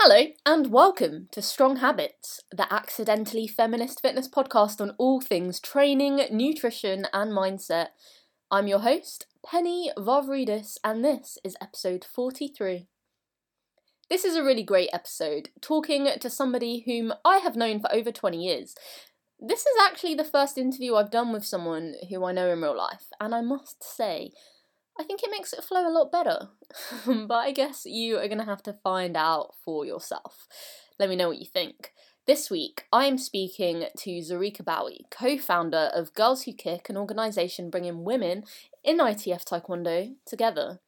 Hello, and welcome to Strong Habits, the accidentally feminist fitness podcast on all things training, nutrition, and mindset. I'm your host, Penny Vavridis, and this is episode 43. This is a really great episode, talking to somebody whom I have known for over 20 years. This is actually the first interview I've done with someone who I know in real life, and I must say, I think it makes it flow a lot better. but I guess you are going to have to find out for yourself. Let me know what you think. This week, I'm speaking to Zarika Bowie, co founder of Girls Who Kick, an organisation bringing women in ITF Taekwondo together.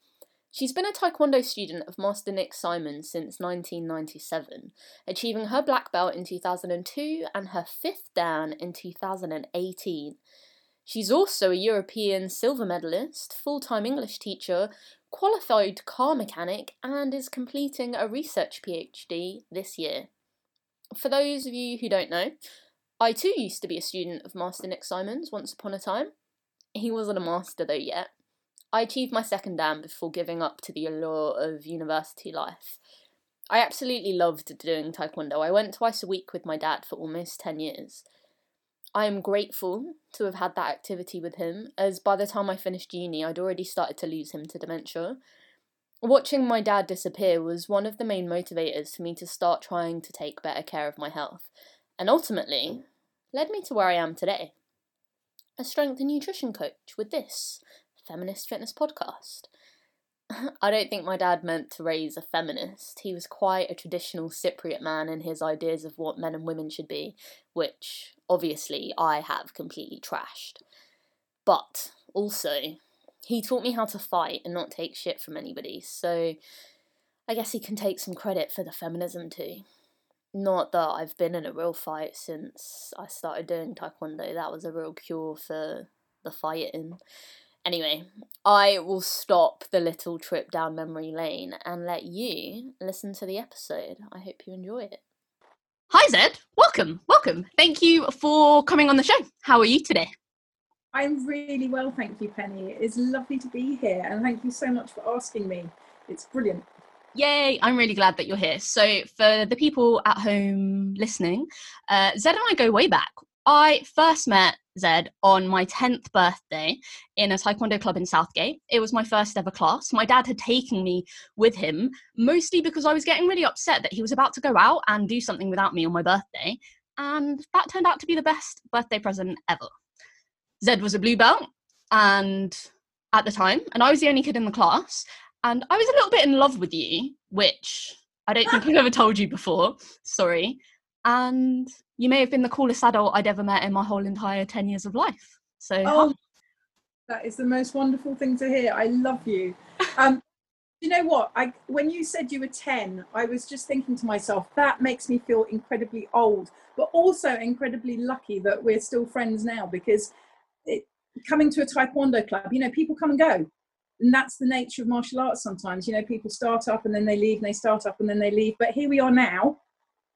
She's been a Taekwondo student of Master Nick Simons since 1997, achieving her black belt in 2002 and her fifth Dan in 2018. She's also a European silver medalist, full time English teacher, qualified car mechanic, and is completing a research PhD this year. For those of you who don't know, I too used to be a student of Master Nick Simons once upon a time. He wasn't a master though yet. I achieved my second Dan before giving up to the allure of university life. I absolutely loved doing taekwondo. I went twice a week with my dad for almost 10 years. I am grateful to have had that activity with him, as by the time I finished uni, I'd already started to lose him to dementia. Watching my dad disappear was one of the main motivators for me to start trying to take better care of my health, and ultimately led me to where I am today a strength and nutrition coach with this feminist fitness podcast. I don't think my dad meant to raise a feminist. He was quite a traditional Cypriot man in his ideas of what men and women should be, which obviously I have completely trashed. But also, he taught me how to fight and not take shit from anybody, so I guess he can take some credit for the feminism too. Not that I've been in a real fight since I started doing taekwondo, that was a real cure for the fighting. Anyway, I will stop the little trip down memory lane and let you listen to the episode. I hope you enjoy it. Hi, Zed. Welcome. Welcome. Thank you for coming on the show. How are you today? I'm really well, thank you, Penny. It's lovely to be here, and thank you so much for asking me. It's brilliant. Yay, I'm really glad that you're here. So, for the people at home listening, uh, Zed and I go way back. I first met Zed on my 10th birthday in a taekwondo club in Southgate. It was my first ever class. My dad had taken me with him, mostly because I was getting really upset that he was about to go out and do something without me on my birthday. And that turned out to be the best birthday present ever. Zed was a blue belt and at the time, and I was the only kid in the class. And I was a little bit in love with you, which I don't think I've ever told you before. Sorry. And you may have been the coolest adult I'd ever met in my whole entire 10 years of life. So, oh, that is the most wonderful thing to hear. I love you. Um, you know what? I when you said you were 10, I was just thinking to myself, that makes me feel incredibly old, but also incredibly lucky that we're still friends now because it, coming to a taekwondo club, you know, people come and go. And that's the nature of martial arts sometimes. You know, people start up and then they leave, and they start up and then they leave. But here we are now.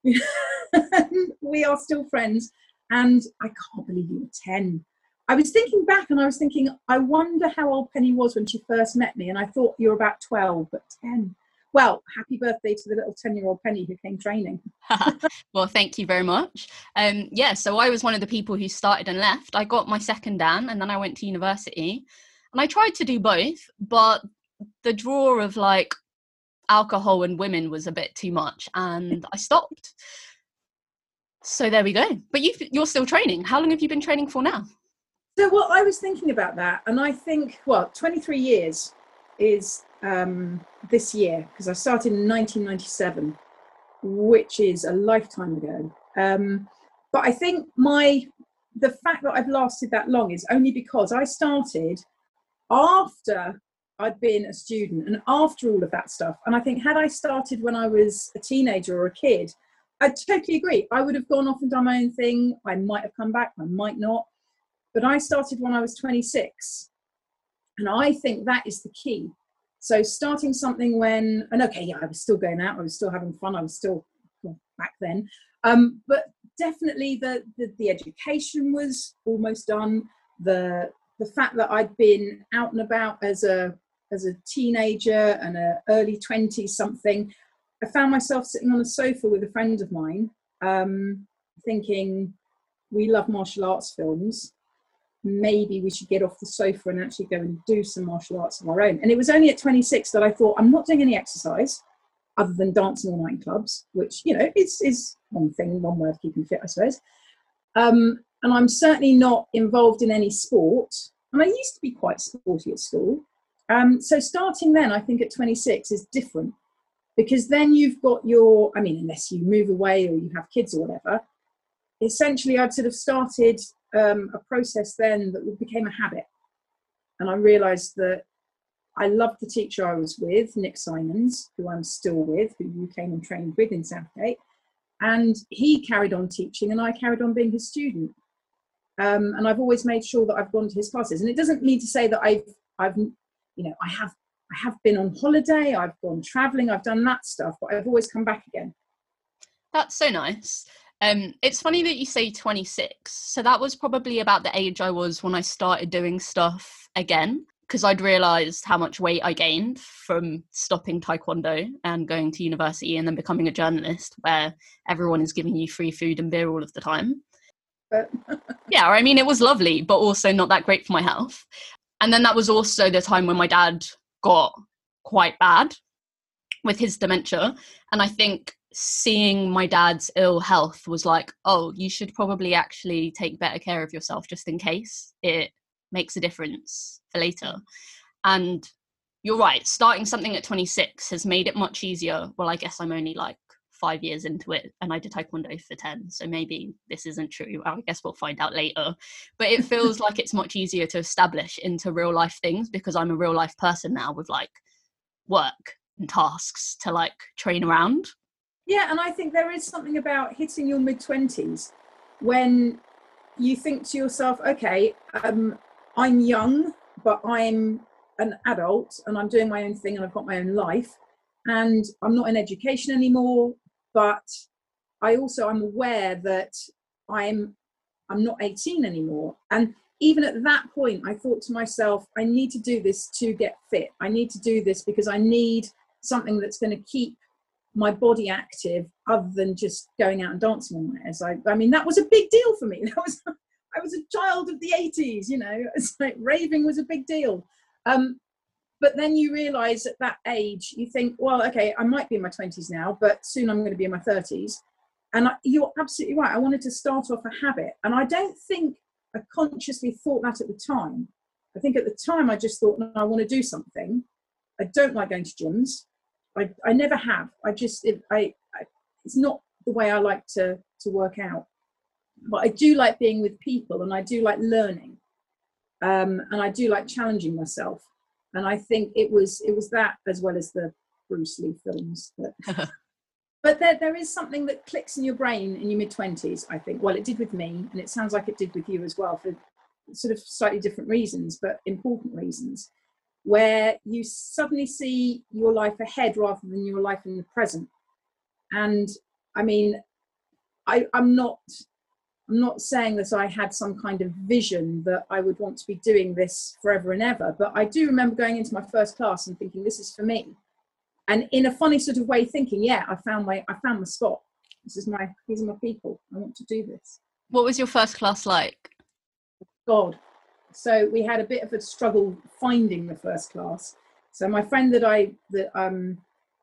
we are still friends. And I can't believe you were 10. I was thinking back and I was thinking, I wonder how old Penny was when she first met me. And I thought you were about 12, but 10. Well, happy birthday to the little 10 year old Penny who came training. well, thank you very much. Um, yeah, so I was one of the people who started and left. I got my second Dan and then I went to university. And I tried to do both, but the draw of like alcohol and women was a bit too much and I stopped. So there we go. But you you're still training. How long have you been training for now? So well, I was thinking about that, and I think well, 23 years is um, this year because I started in 1997, which is a lifetime ago. Um, but I think my the fact that I've lasted that long is only because I started after I'd been a student and after all of that stuff. And I think had I started when I was a teenager or a kid, I totally agree. I would have gone off and done my own thing. I might have come back, I might not. But I started when I was 26. And I think that is the key. So starting something when, and okay, yeah, I was still going out, I was still having fun, I was still well, back then. Um, but definitely the, the, the education was almost done. The the fact that I'd been out and about as a as a teenager and a early 20s something I found myself sitting on a sofa with a friend of mine, um, thinking, we love martial arts films. Maybe we should get off the sofa and actually go and do some martial arts of our own. And it was only at 26 that I thought, I'm not doing any exercise other than dancing all night in clubs, which, you know, is, is one thing, one way of keeping fit, I suppose. Um, and I'm certainly not involved in any sport. And I used to be quite sporty at school. Um, so starting then, I think at 26 is different because then you've got your, I mean, unless you move away or you have kids or whatever, essentially I'd sort of started um, a process then that became a habit. And I realized that I loved the teacher I was with, Nick Simons, who I'm still with, who you came and trained with in Southgate. And he carried on teaching, and I carried on being his student. Um, and I've always made sure that I've gone to his classes. And it doesn't mean to say that I've, I've, you know, I have, I have been on holiday, I've gone traveling, I've done that stuff, but I've always come back again. That's so nice. Um, it's funny that you say 26. So that was probably about the age I was when I started doing stuff again because I'd realized how much weight I gained from stopping taekwondo and going to university and then becoming a journalist where everyone is giving you free food and beer all of the time. yeah, I mean, it was lovely, but also not that great for my health. And then that was also the time when my dad got quite bad with his dementia. And I think seeing my dad's ill health was like, oh, you should probably actually take better care of yourself just in case it makes a difference for later. And you're right, starting something at 26 has made it much easier. Well, I guess I'm only like five years into it and I did Taekwondo for 10. So maybe this isn't true. I guess we'll find out later. But it feels like it's much easier to establish into real life things because I'm a real life person now with like work and tasks to like train around. Yeah, and I think there is something about hitting your mid 20s when you think to yourself, okay, um, I'm young, but I'm an adult and I'm doing my own thing and I've got my own life and I'm not in education anymore, but I also am aware that I'm I'm not 18 anymore. And even at that point, I thought to myself, I need to do this to get fit. I need to do this because I need something that's going to keep my body active other than just going out and dancing on my As I, I mean, that was a big deal for me. That was I was a child of the 80s, you know, it's like raving was a big deal. Um, but then you realize at that age, you think, well, okay, I might be in my 20s now, but soon I'm going to be in my 30s. And I, you're absolutely right. I wanted to start off a habit. And I don't think I consciously thought that at the time. I think at the time I just thought, no, I want to do something. I don't like going to gyms. I, I never have. I just, it, I, I, it's not the way I like to, to work out but I do like being with people and I do like learning. Um, and I do like challenging myself. And I think it was it was that as well as the Bruce Lee films. That, but there, there is something that clicks in your brain in your mid 20s, I think. Well, it did with me, and it sounds like it did with you as well for sort of slightly different reasons, but important reasons, where you suddenly see your life ahead rather than your life in the present. And I mean, I, I'm not I'm not saying that I had some kind of vision that I would want to be doing this forever and ever, but I do remember going into my first class and thinking, this is for me. And in a funny sort of way, thinking, yeah, I found my I found my spot. This is my these are my people. I want to do this. What was your first class like? God. So we had a bit of a struggle finding the first class. So my friend that I that um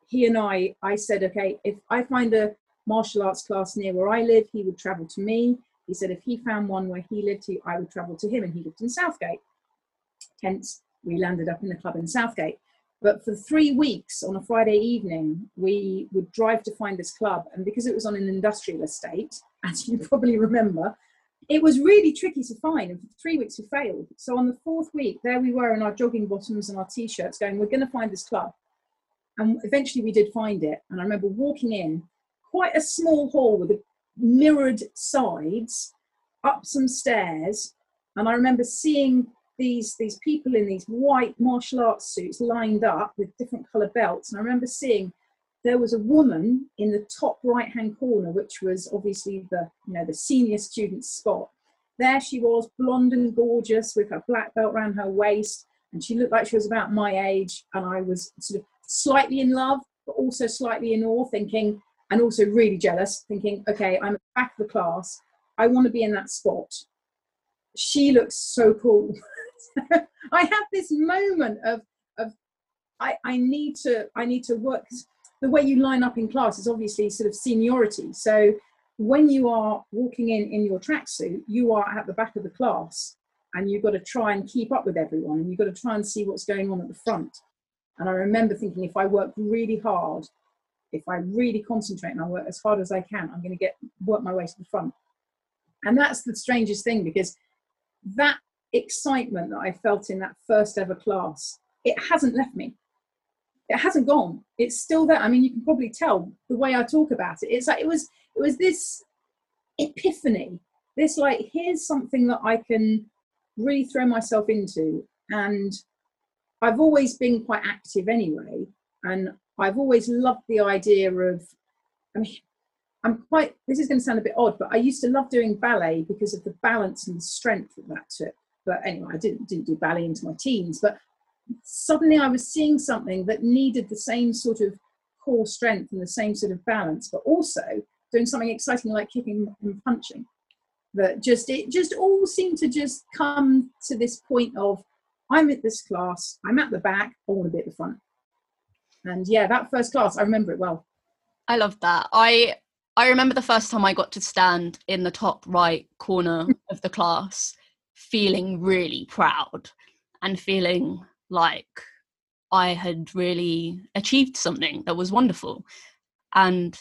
he and I I said, okay, if I find a martial arts class near where I live, he would travel to me he said if he found one where he lived, he, I would travel to him, and he lived in Southgate. Hence, we landed up in the club in Southgate. But for three weeks on a Friday evening, we would drive to find this club. And because it was on an industrial estate, as you probably remember, it was really tricky to find. And for three weeks, we failed. So on the fourth week, there we were in our jogging bottoms and our t shirts going, We're going to find this club. And eventually we did find it. And I remember walking in, quite a small hall with a mirrored sides up some stairs. And i remember seeing these these people in these white martial arts suits lined up with different color belts. And i remember seeing there was a woman in the top right hand corner which was obviously the you know the senior student spot. There she was blonde and gorgeous with her black belt around her waist. And she looked like she was about my age. And i was sort of slightly in love but also slightly in awe, thinking, and also really jealous, thinking, okay, I'm at the back of the class. I want to be in that spot. She looks so cool. I have this moment of of I, I need to I need to work the way you line up in class is obviously sort of seniority. So when you are walking in in your tracksuit, you are at the back of the class and you've got to try and keep up with everyone and you've got to try and see what's going on at the front. And I remember thinking if I work really hard, if I really concentrate and I work as hard as I can, I'm going to get work my way to the front. And that's the strangest thing because that excitement that I felt in that first ever class, it hasn't left me. It hasn't gone. It's still there. I mean, you can probably tell the way I talk about it. It's like it was it was this epiphany, this like here's something that I can really throw myself into. And I've always been quite active anyway, and I've always loved the idea of. I mean, I'm quite. This is going to sound a bit odd, but I used to love doing ballet because of the balance and the strength that that took. But anyway, I didn't didn't do ballet into my teens, but suddenly I was seeing something that needed the same sort of core strength and the same sort of balance, but also doing something exciting like kicking and punching. That just it just all seemed to just come to this point of I'm at this class, I'm at the back, I want to be at the front. And yeah, that first class, I remember it well. I love that. I I remember the first time I got to stand in the top right corner of the class, feeling really proud and feeling like I had really achieved something that was wonderful. And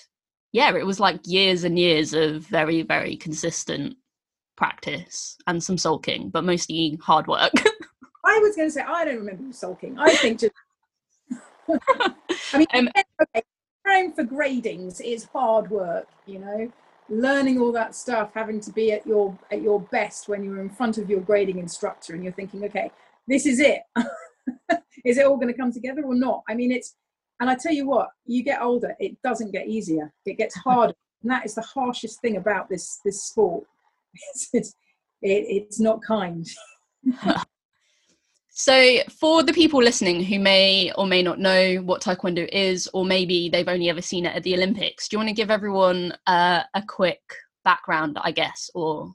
yeah, it was like years and years of very, very consistent practice and some sulking, but mostly hard work. I was going to say, I don't remember sulking. I think just. I mean, um, okay, preparing for gradings is hard work, you know. Learning all that stuff, having to be at your at your best when you're in front of your grading instructor, and you're thinking, okay, this is it. is it all going to come together or not? I mean, it's, and I tell you what, you get older, it doesn't get easier. It gets harder. and that is the harshest thing about this, this sport. It's, it's, it, it's not kind. So, for the people listening who may or may not know what Taekwondo is, or maybe they've only ever seen it at the Olympics, do you want to give everyone uh, a quick background, I guess, or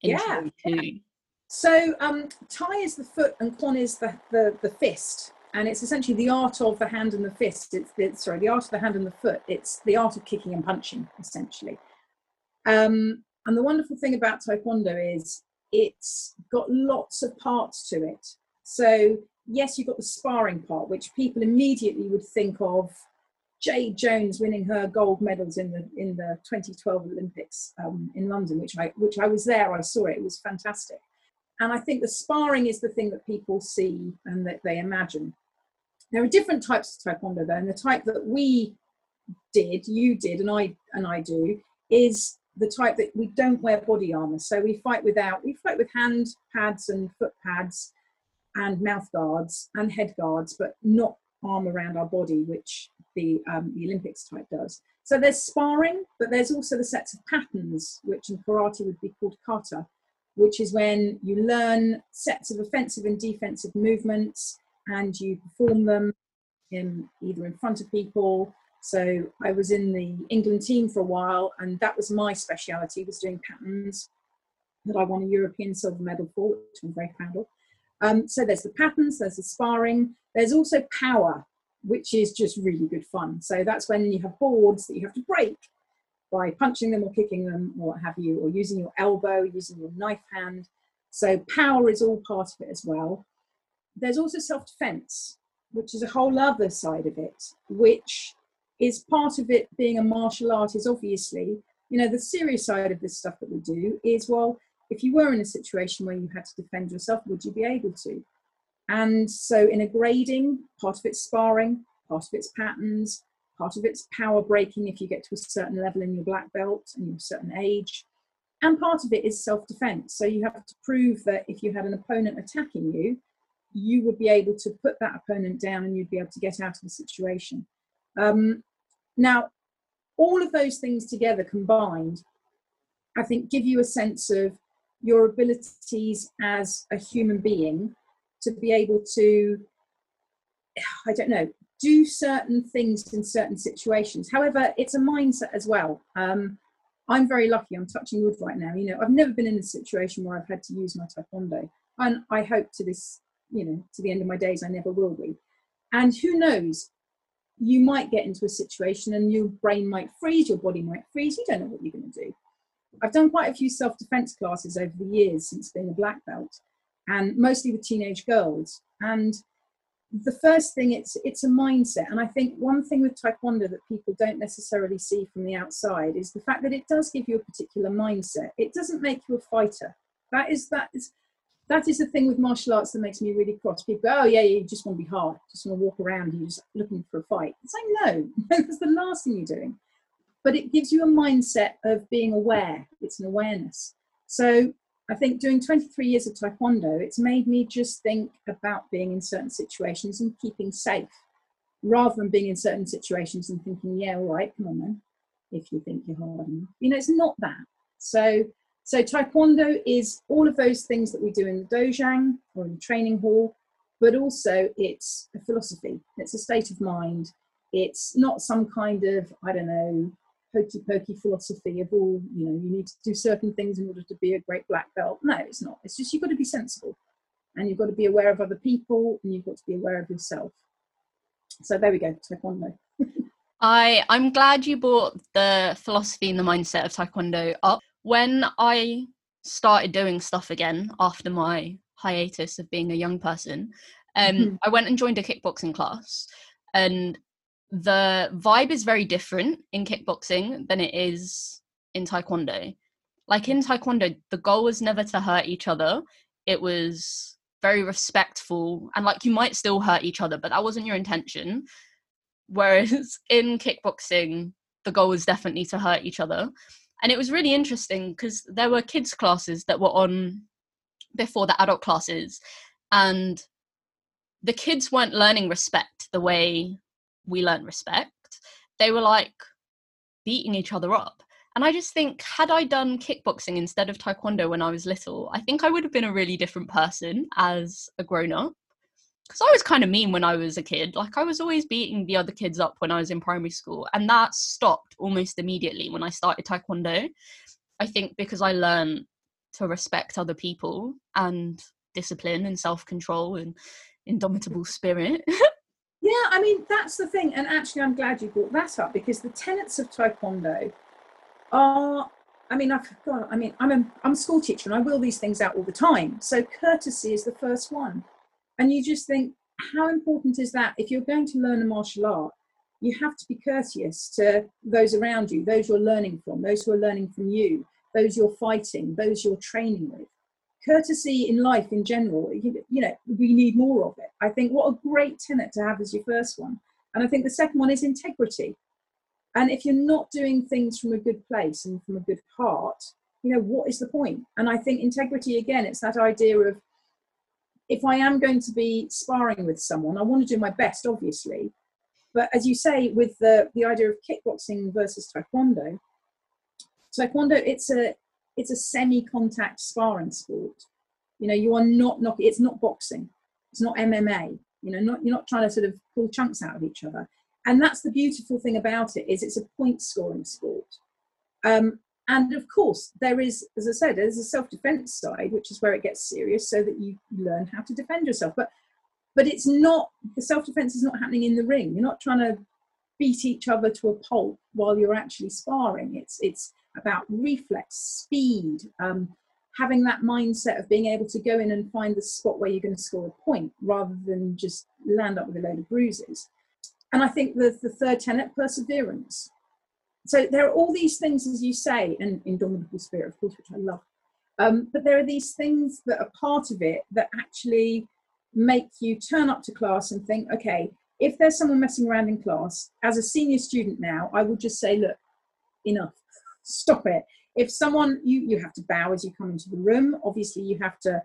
yeah, to so um, Tae is the foot and Kwon is the, the, the fist. And it's essentially the art of the hand and the fist. It's, the, sorry, the art of the hand and the foot. It's the art of kicking and punching, essentially. Um, and the wonderful thing about Taekwondo is it's got lots of parts to it. So yes, you've got the sparring part, which people immediately would think of Jade Jones winning her gold medals in the in the 2012 Olympics um, in London, which I which I was there. I saw it. It was fantastic. And I think the sparring is the thing that people see and that they imagine. There are different types of taekwondo though, and the type that we did, you did, and I and I do, is the type that we don't wear body armor. So we fight without we fight with hand pads and foot pads and mouth guards and head guards, but not arm around our body, which the um, the Olympics type does. So there's sparring, but there's also the sets of patterns, which in karate would be called kata, which is when you learn sets of offensive and defensive movements and you perform them in either in front of people. So I was in the England team for a while, and that was my speciality was doing patterns that I won a European silver medal for, which I'm very proud of. Um, so there's the patterns, there's the sparring, there's also power, which is just really good fun. So that's when you have boards that you have to break by punching them or kicking them or what have you, or using your elbow, using your knife hand. So power is all part of it as well. There's also self-defense, which is a whole other side of it, which is part of it being a martial artist, obviously, you know, the serious side of this stuff that we do is, well, if you were in a situation where you had to defend yourself, would you be able to? And so in a grading, part of it's sparring, part of it's patterns, Part of it's power breaking if you get to a certain level in your black belt and you're a certain age. And part of it is self defense. So you have to prove that if you had an opponent attacking you, you would be able to put that opponent down and you'd be able to get out of the situation. Um, now, all of those things together combined, I think, give you a sense of your abilities as a human being to be able to, I don't know, do certain things in certain situations. However, it's a mindset as well. Um, I'm very lucky. I'm touching wood right now. You know, I've never been in a situation where I've had to use my taekwondo, and I hope to this, you know, to the end of my days, I never will be. And who knows? You might get into a situation, and your brain might freeze, your body might freeze. You don't know what you're going to do. I've done quite a few self-defense classes over the years since being a black belt, and mostly with teenage girls. And the first thing it's it's a mindset. And i think one thing with taekwondo that people don't necessarily see from the outside is the fact that it does give you a particular mindset. It doesn't make you a fighter. That is that is that is the thing with martial arts that makes me really cross. People go, oh yeah you just want to be hard. Just want to walk around you're just looking for a fight. It's like no that's the last thing you're doing but it gives you a mindset of being aware it's an awareness so I think doing 23 years of Taekwondo, it's made me just think about being in certain situations and keeping safe rather than being in certain situations and thinking, yeah, all right, come on then, if you think you're hard enough. You know, it's not that. So, so Taekwondo is all of those things that we do in the dojang or in the training hall, but also it's a philosophy, it's a state of mind. It's not some kind of, I don't know, hokey pokey philosophy of all, you know, you need to do certain things in order to be a great black belt. No, it's not. It's just you've got to be sensible and you've got to be aware of other people and you've got to be aware of yourself. So there we go, Taekwondo. I I'm glad you brought the philosophy and the mindset of Taekwondo up. When I started doing stuff again after my hiatus of being a young person, um, mm-hmm. I went and joined a kickboxing class, and the vibe is very different in kickboxing than it is in taekwondo. Like in taekwondo the goal was never to hurt each other. It was very respectful and like you might still hurt each other but that wasn't your intention. Whereas in kickboxing the goal was definitely to hurt each other. And it was really interesting because there were kids classes that were on before the adult classes and the kids weren't learning respect the way we learned respect, they were like beating each other up. And I just think, had I done kickboxing instead of taekwondo when I was little, I think I would have been a really different person as a grown up. Because I was kind of mean when I was a kid. Like, I was always beating the other kids up when I was in primary school. And that stopped almost immediately when I started taekwondo. I think because I learned to respect other people and discipline and self control and indomitable spirit. Yeah, I mean, that's the thing. And actually, I'm glad you brought that up because the tenets of Taekwondo are, I mean, I've got, I mean, I'm a, I'm a school teacher and I will these things out all the time. So courtesy is the first one. And you just think, how important is that? If you're going to learn a martial art, you have to be courteous to those around you, those you're learning from, those who are learning from you, those you're fighting, those you're training with courtesy in life in general, you, you know, we need more of it. I think what a great tenet to have as your first one. And I think the second one is integrity. And if you're not doing things from a good place and from a good heart, you know, what is the point? And I think integrity, again, it's that idea of if I am going to be sparring with someone, I want to do my best, obviously. But as you say, with the, the idea of kickboxing versus taekwondo, taekwondo, it's a it's a semi-contact sparring sport. You know, you are not knocking. It's not boxing. It's not MMA. You know, not you're not trying to sort of pull chunks out of each other. And that's the beautiful thing about it is it's a point scoring sport. Um, and of course, there is, as I said, there's a self-defense side, which is where it gets serious, so that you learn how to defend yourself. But but it's not the self-defense is not happening in the ring. You're not trying to beat each other to a pulp while you're actually sparring. It's it's about reflex, speed, um, having that mindset of being able to go in and find the spot where you're going to score a point rather than just land up with a load of bruises. And I think the, the third tenet, perseverance. So there are all these things, as you say, and indomitable spirit, of course, which I love. Um, but there are these things that are part of it that actually make you turn up to class and think, okay, if there's someone messing around in class, as a senior student now, I would just say, look, enough stop it. If someone, you, you have to bow as you come into the room. Obviously, you have to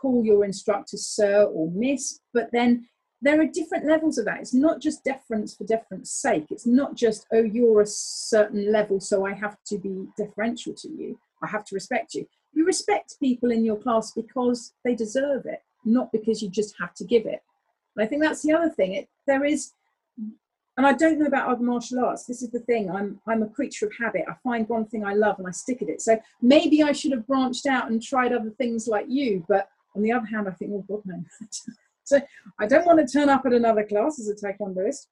call your instructor sir or miss, but then there are different levels of that. It's not just deference for deference sake. It's not just, oh, you're a certain level, so I have to be deferential to you. I have to respect you. You respect people in your class because they deserve it, not because you just have to give it. And I think that's the other thing. It, there is and I don't know about other martial arts. This is the thing. I'm I'm a creature of habit. I find one thing I love and I stick at it. So maybe I should have branched out and tried other things like you. But on the other hand, I think, oh God, no. so I don't want to turn up at another class as a taekwondoist.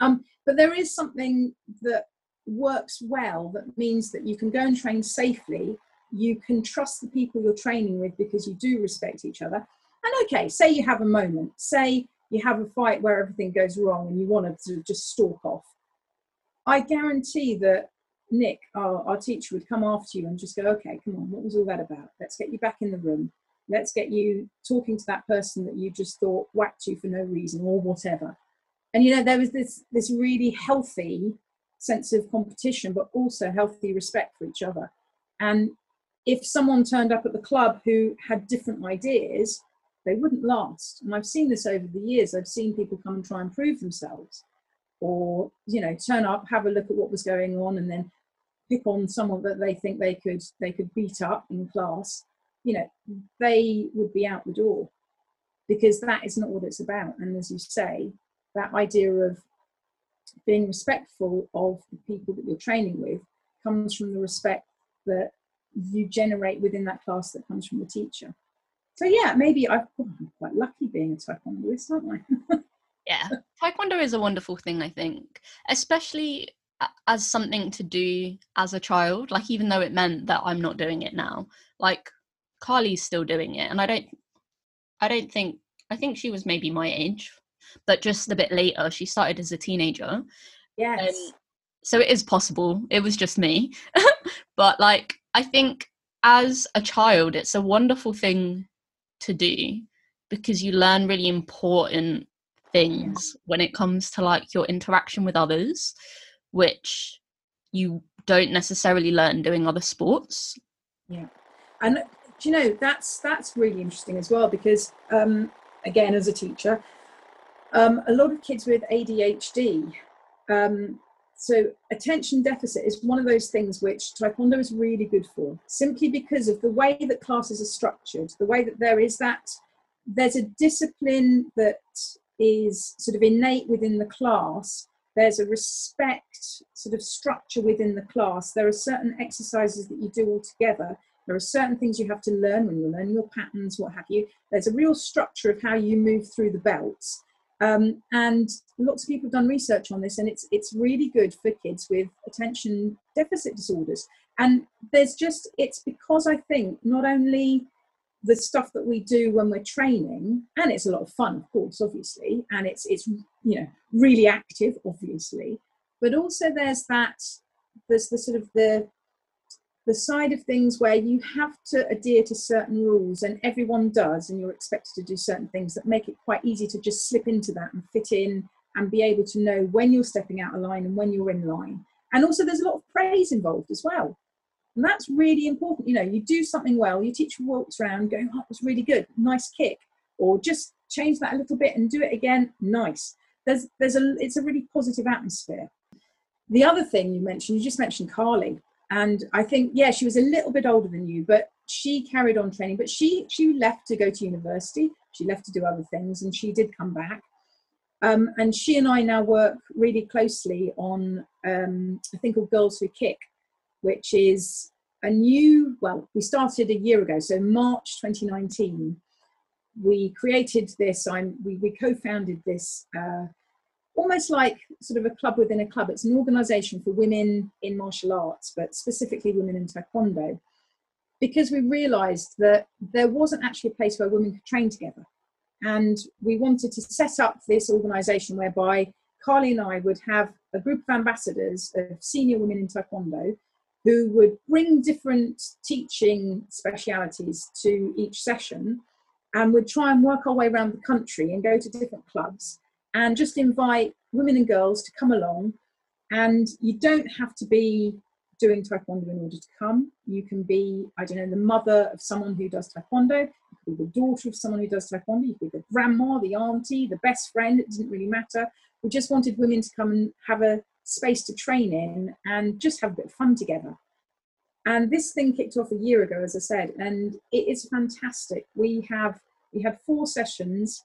Um, but there is something that works well that means that you can go and train safely. You can trust the people you're training with because you do respect each other. And okay, say you have a moment. Say you have a fight where everything goes wrong and you want to just stalk off. I guarantee that Nick, our, our teacher, would come after you and just go, okay, come on, what was all that about? Let's get you back in the room. Let's get you talking to that person that you just thought whacked you for no reason or whatever. And you know, there was this this really healthy sense of competition, but also healthy respect for each other. And if someone turned up at the club who had different ideas, they wouldn't last. And I've seen this over the years. I've seen people come and try and prove themselves, or you know, turn up, have a look at what was going on, and then pick on someone that they think they could they could beat up in class. You know, they would be out the door because that is not what it's about. And as you say, that idea of being respectful of the people that you're training with comes from the respect that you generate within that class that comes from the teacher so yeah, maybe i am quite lucky being a taekwondoist, aren't I? yeah, taekwondo is a wonderful thing. I think, especially as something to do as a child. Like even though it meant that I'm not doing it now, like Carly's still doing it, and I don't, I don't think. I think she was maybe my age, but just a bit later. She started as a teenager. Yes. Um, so it is possible. It was just me, but like I think as a child, it's a wonderful thing to do because you learn really important things when it comes to like your interaction with others which you don't necessarily learn doing other sports. Yeah. And do you know that's that's really interesting as well because um again as a teacher um a lot of kids with adhd um so attention deficit is one of those things which taekwondo is really good for, simply because of the way that classes are structured, the way that there is that there's a discipline that is sort of innate within the class. There's a respect sort of structure within the class. There are certain exercises that you do all together. There are certain things you have to learn when you're learning your patterns, what have you. There's a real structure of how you move through the belts. Um, and lots of people have done research on this, and it's it's really good for kids with attention deficit disorders. And there's just it's because I think not only the stuff that we do when we're training, and it's a lot of fun, of course, obviously, and it's it's you know really active, obviously, but also there's that there's the sort of the the side of things where you have to adhere to certain rules and everyone does and you're expected to do certain things that make it quite easy to just slip into that and fit in and be able to know when you're stepping out of line and when you're in line. And also there's a lot of praise involved as well. And that's really important. You know you do something well your teacher walks around going oh it was really good nice kick or just change that a little bit and do it again nice. There's there's a it's a really positive atmosphere. The other thing you mentioned you just mentioned carly and I think yeah, she was a little bit older than you, but she carried on training. But she she left to go to university. She left to do other things, and she did come back. Um, and she and I now work really closely on um, a thing called Girls Who Kick, which is a new. Well, we started a year ago, so March 2019. We created this. I'm, we, we co-founded this uh, almost like sort of a club within a club. It's an organization for women in martial arts, but specifically women in taekwondo, because we realized that there wasn't actually a place where women could train together. And we wanted to set up this organization whereby Carly and I would have a group of ambassadors of senior women in taekwondo who would bring different teaching specialities to each session and would try and work our way around the country and go to different clubs and just invite women and girls to come along. And you don't have to be doing taekwondo in order to come. You can be, I don't know, the mother of someone who does taekwondo, you could be the daughter of someone who does taekwondo, you could be the grandma, the auntie, the best friend, it didn't really matter. We just wanted women to come and have a space to train in and just have a bit of fun together. And this thing kicked off a year ago, as I said, and it is fantastic. We have we had four sessions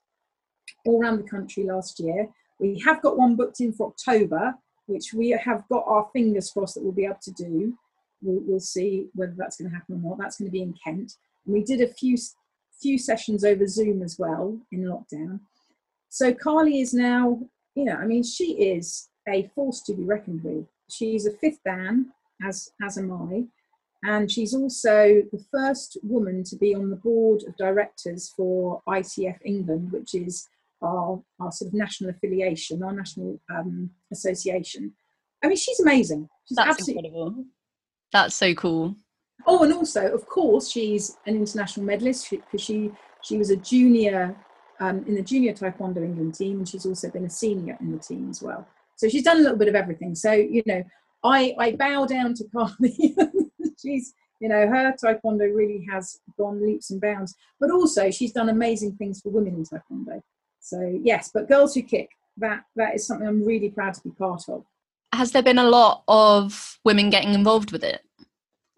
all around the country last year. We have got one booked in for October, which we have got our fingers crossed that we'll be able to do. We'll, we'll see whether that's going to happen or not. That's going to be in Kent. And we did a few few sessions over Zoom as well in lockdown. So Carly is now, you know, I mean, she is a force to be reckoned with. She's a fifth Dan, as as am I, and she's also the first woman to be on the board of directors for ITF England, which is our, our sort of national affiliation, our national um, association. I mean, she's amazing. She's That's absolutely incredible. That's so cool. Oh, and also, of course, she's an international medalist because she she was a junior um, in the junior taekwondo England team, and she's also been a senior in the team as well. So she's done a little bit of everything. So you know, I I bow down to Carly. she's you know her taekwondo really has gone leaps and bounds, but also she's done amazing things for women in taekwondo. So yes, but girls who kick that that is something I'm really proud to be part of. Has there been a lot of women getting involved with it?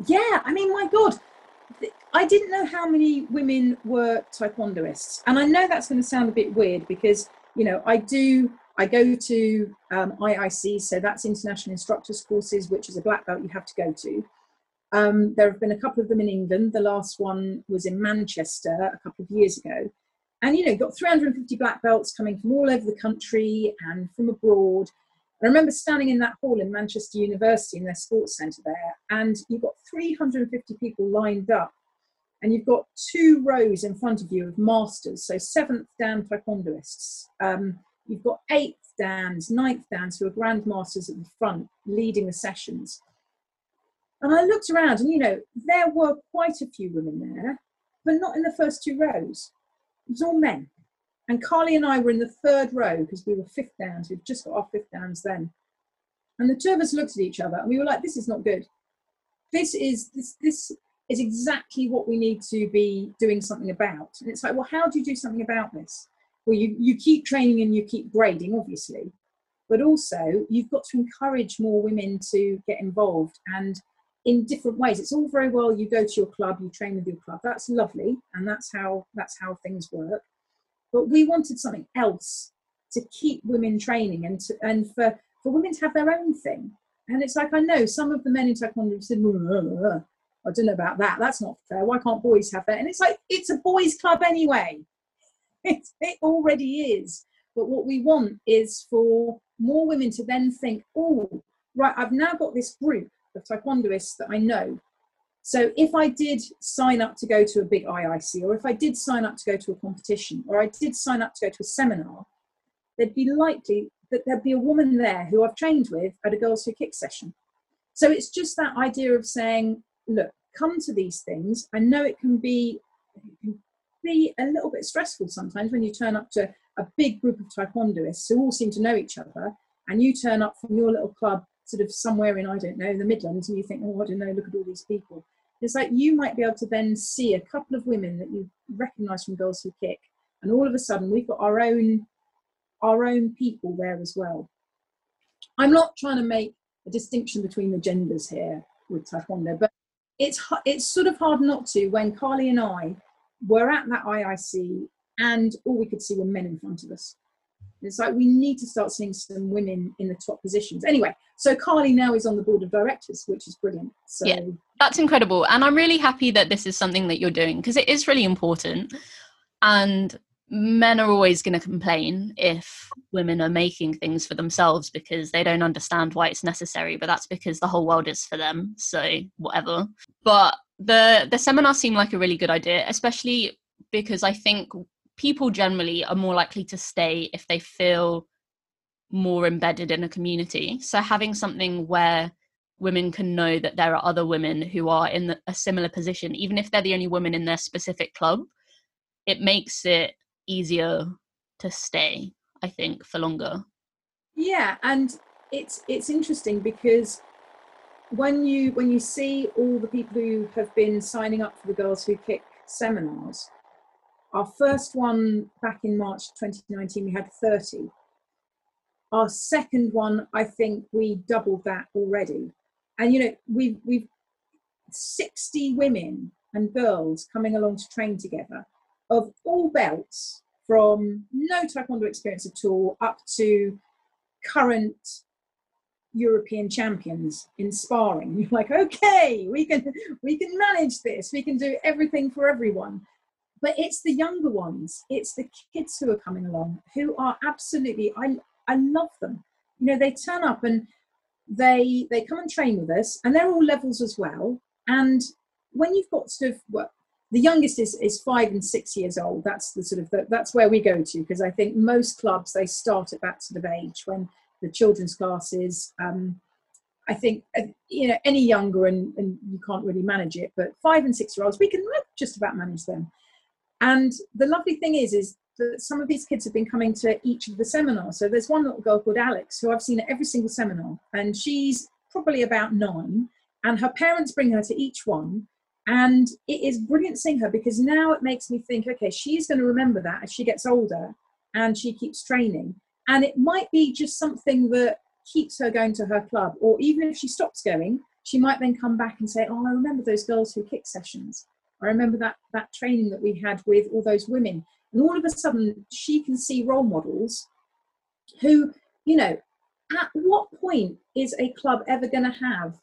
Yeah, I mean, my God, I didn't know how many women were taekwondoists, and I know that's going to sound a bit weird because you know I do. I go to um, IIC, so that's International Instructors Courses, which is a black belt you have to go to. Um, there have been a couple of them in England. The last one was in Manchester a couple of years ago. And you know, you've got 350 black belts coming from all over the country and from abroad. I remember standing in that hall in Manchester University in their sports centre there, and you've got 350 people lined up, and you've got two rows in front of you of masters, so seventh Dan taekwondoists. Um, you've got eighth Dans, ninth Dans who are grandmasters at the front leading the sessions. And I looked around, and you know, there were quite a few women there, but not in the first two rows. It was all men. And Carly and I were in the third row because we were fifth Dans. We'd just got our fifth Dans then. And the two of us looked at each other and we were like, this is not good. This is this this is exactly what we need to be doing something about. And it's like, well, how do you do something about this? Well, you, you keep training and you keep grading, obviously, but also you've got to encourage more women to get involved and in different ways. It's all very well you go to your club, you train with your club. That's lovely, and that's how that's how things work. But we wanted something else to keep women training and to, and for, for women to have their own thing. And it's like, I know some of the men in Taekwondo said, I don't know about that. That's not fair. Why can't boys have that? And it's like, it's a boys' club anyway. It, it already is. But what we want is for more women to then think, oh, right, I've now got this group of taekwondoists that I know so if I did sign up to go to a big IIC, or if I did sign up to go to a competition, or I did sign up to go to a seminar, there'd be likely that there'd be a woman there who I've trained with at a Girls Who Kick session. So it's just that idea of saying, look, come to these things. I know it can be it can be a little bit stressful sometimes when you turn up to a big group of taekwondoists who all seem to know each other, and you turn up from your little club sort of somewhere in I don't know the Midlands, and you think, oh, I don't know, look at all these people. It's like you might be able to then see a couple of women that you recognise from Girls Who Kick, and all of a sudden we've got our own our own people there as well. I'm not trying to make a distinction between the genders here with Taekwondo, but it's it's sort of hard not to when Carly and I were at that IIC and all we could see were men in front of us. It's like we need to start seeing some women in the top positions. Anyway, so Carly now is on the board of directors, which is brilliant. So yeah, that's incredible. And I'm really happy that this is something that you're doing because it is really important. And men are always going to complain if women are making things for themselves because they don't understand why it's necessary but that's because the whole world is for them so whatever but the the seminar seemed like a really good idea especially because i think people generally are more likely to stay if they feel more embedded in a community. So having something where women can know that there are other women who are in a similar position, even if they're the only woman in their specific club, it makes it easier to stay, I think, for longer. Yeah, and it's it's interesting because when you when you see all the people who have been signing up for the Girls Who Kick seminars, our first one back in March 2019, we had 30. Our second one, I think we doubled that already. And you know, we've we've 60 women and girls coming along to train together of all belts from no taekwondo experience at all up to current European champions in sparring. You're like, okay, we can we can manage this. We can do everything for everyone. But it's the younger ones. It's the kids who are coming along who are absolutely. I I love them. You know, they turn up and they they come and train with us, and they're all levels as well. And when you've got sort of the youngest is, is five and six years old. That's the sort of the, that's where we go to because I think most clubs they start at that sort of age when the children's classes. Um, I think uh, you know any younger and, and you can't really manage it, but five and six year olds we can just about manage them. And the lovely thing is, is that some of these kids have been coming to each of the seminars. So there's one little girl called Alex who I've seen at every single seminar, and she's probably about nine, and her parents bring her to each one. And it is brilliant seeing her because now it makes me think, okay, she's going to remember that as she gets older and she keeps training. And it might be just something that keeps her going to her club, or even if she stops going, she might then come back and say, Oh, I remember those girls who kick sessions. I remember that, that training that we had with all those women. And all of a sudden, she can see role models who, you know, at what point is a club ever going to have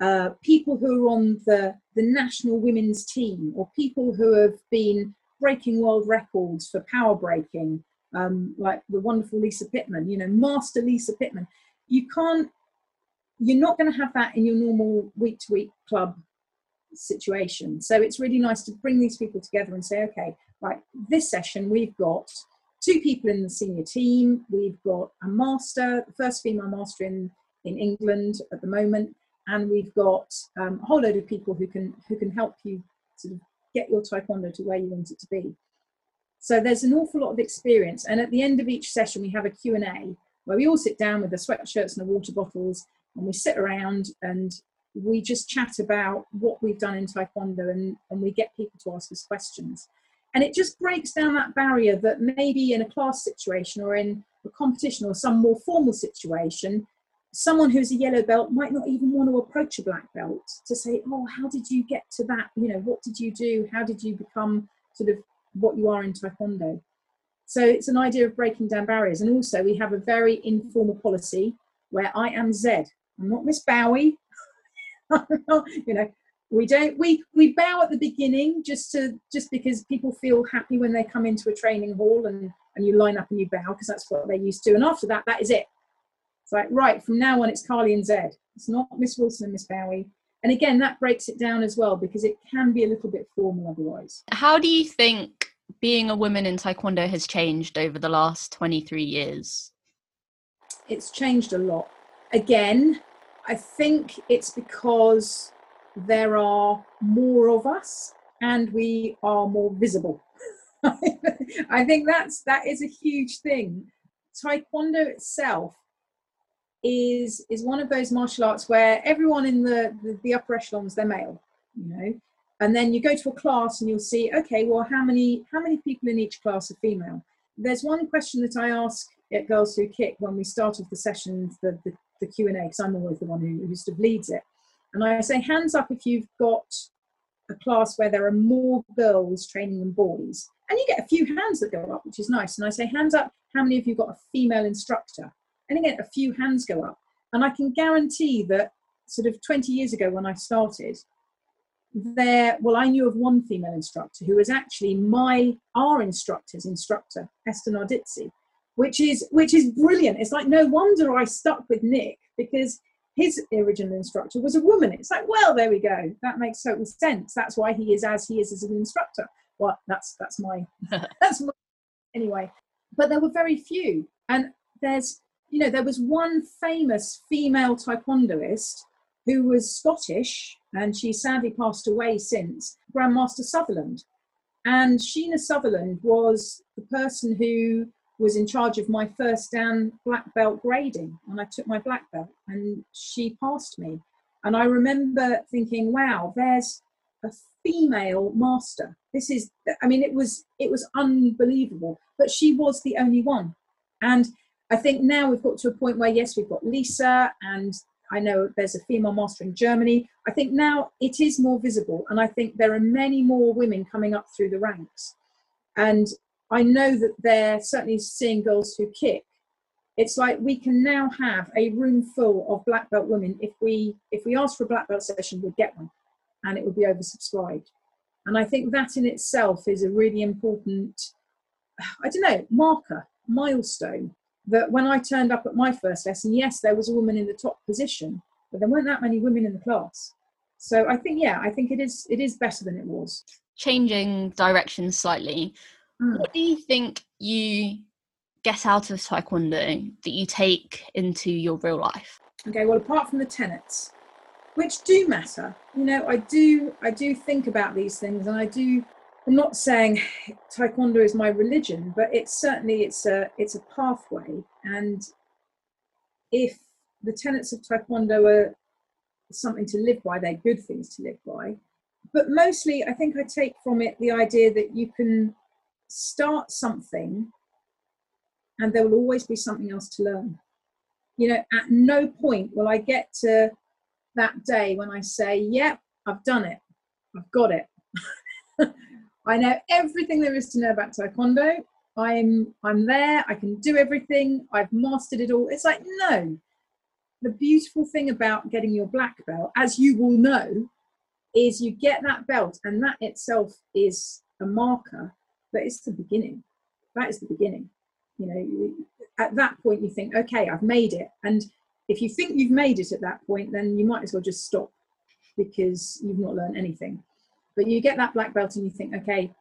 uh, people who are on the, the national women's team or people who have been breaking world records for power breaking um, like the wonderful Lisa Pittman, you know, Master Lisa Pittman. You can't, you're not going to have that in your normal week to week club situation. So it's really nice to bring these people together and say, okay, right, this session we've got two people in the senior team, we've got a master, the first female master in, in England at the moment, and we've got um, a whole load of people who can who can help you sort of get your taekwondo to where you want it to be. So there's an awful lot of experience. And at the end of each session, we have a Q&A where we all sit down with the sweatshirts and the water bottles and we sit around and we just chat about what we've done in Taekwondo and, and we get people to ask us questions. And it just breaks down that barrier that maybe in a class situation or in a competition or some more formal situation, someone who's a yellow belt might not even want to approach a black belt to say, oh, how did you get to that? You know, what did you do? How did you become sort of what you are in Taekwondo. So it's an idea of breaking down barriers. And also, we have a very informal policy where I am Zed. I'm not Miss Bowie. you know, we don't we we bow at the beginning just to just because people feel happy when they come into a training hall and and you line up and you bow because that's what they're used to. And after that, that is it. It's like right from now on, it's Carly and Zed. It's not Miss Wilson and Miss Bowie. And again, that breaks it down as well because it can be a little bit formal otherwise. How do you think being a woman in Taekwondo has changed over the last 23 years? It's changed a lot. Again, I think it's because there are more of us and we are more visible. I think that's that is a huge thing. Taekwondo itself is is one of those martial arts where everyone in the, the, the upper echelons they're male, you know, and then you go to a class and you'll see, okay, well, how many how many people in each class are female? There's one question that I ask at Girls Who Kick when we start off the sessions, the the, the Q and A, because I'm always the one who, who sort of leads it, and I say, hands up if you've got a class where there are more girls training than boys, and you get a few hands that go up, which is nice. And I say, hands up, how many of you got a female instructor? and again, a few hands go up. And I can guarantee that sort of 20 years ago when I started, there, well, I knew of one female instructor who was actually my, our instructor's instructor, Esther Nardizzi, which is, which is brilliant. It's like, no wonder I stuck with Nick because his original instructor was a woman. It's like, well, there we go. That makes total sense. That's why he is as he is as an instructor. Well, that's that's my that's my anyway. But there were very few, and there's you know, there was one famous female taekwondoist who was Scottish, and she sadly passed away since, Grandmaster Sutherland. And Sheena Sutherland was the person who was in charge of my first Dan black belt grading, and I took my black belt, and she passed me. And I remember thinking, wow, there's a female master. This is, I mean, it was it was unbelievable, but she was the only one. And I think now we've got to a point where, yes, we've got Lisa, and I know there's a female master in Germany. I think now it is more visible, and I think there are many more women coming up through the ranks. And I know that they're certainly seeing girls who kick. It's like we can now have a room full of black belt women. If we if we ask for a black belt session, we'd get one, and it would be oversubscribed. And I think that in itself is a really important, I don't know, marker, milestone. That when I turned up at my first lesson, yes, there was a woman in the top position, but there weren't that many women in the class. So I think, yeah, I think it is it is better than it was. Changing direction slightly, mm. what do you think you get out of Taekwondo that you take into your real life? Okay, well, apart from the tenets, which do matter, you know, I do I do think about these things, and I do. I'm not saying Taekwondo is my religion, but it's certainly it's a it's a pathway, and if the tenets of Taekwondo are something to live by, they're good things to live by. But mostly, I think I take from it the idea that you can start something and there will always be something else to learn. You know, at no point will I get to that day when I say, Yep, I've done it, I've got it. I know everything there is to know about Taekwondo. I'm I'm there, I can do everything, I've mastered it all. It's like, no, the beautiful thing about getting your black belt, as you will know, is you get that belt, and that itself is a marker, but it's the beginning. That is the beginning. You know, at that point, you think, okay, I've made it. And if you think you've made it at that point, then you might as well just stop because you've not learned anything. But you get that black belt and you think, okay,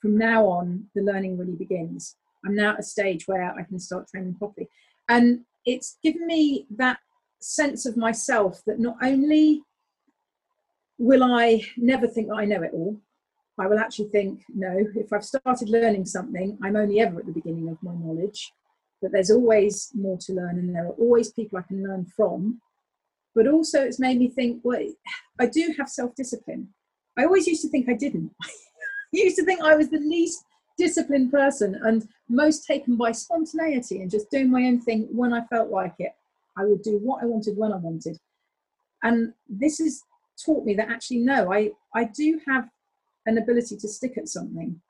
from now on, the learning really begins. I'm now at a stage where I can start training properly. And it's given me that sense of myself that not only will I never think that I know it all, I will actually think, no, if I've started learning something, I'm only ever at the beginning of my knowledge, that there's always more to learn and there are always people I can learn from. But also, it's made me think, well, I do have self discipline. I always used to think I didn't. I used to think I was the least disciplined person and most taken by spontaneity and just doing my own thing when I felt like it. I would do what I wanted when I wanted. And this has taught me that actually, no, I, I do have an ability to stick at something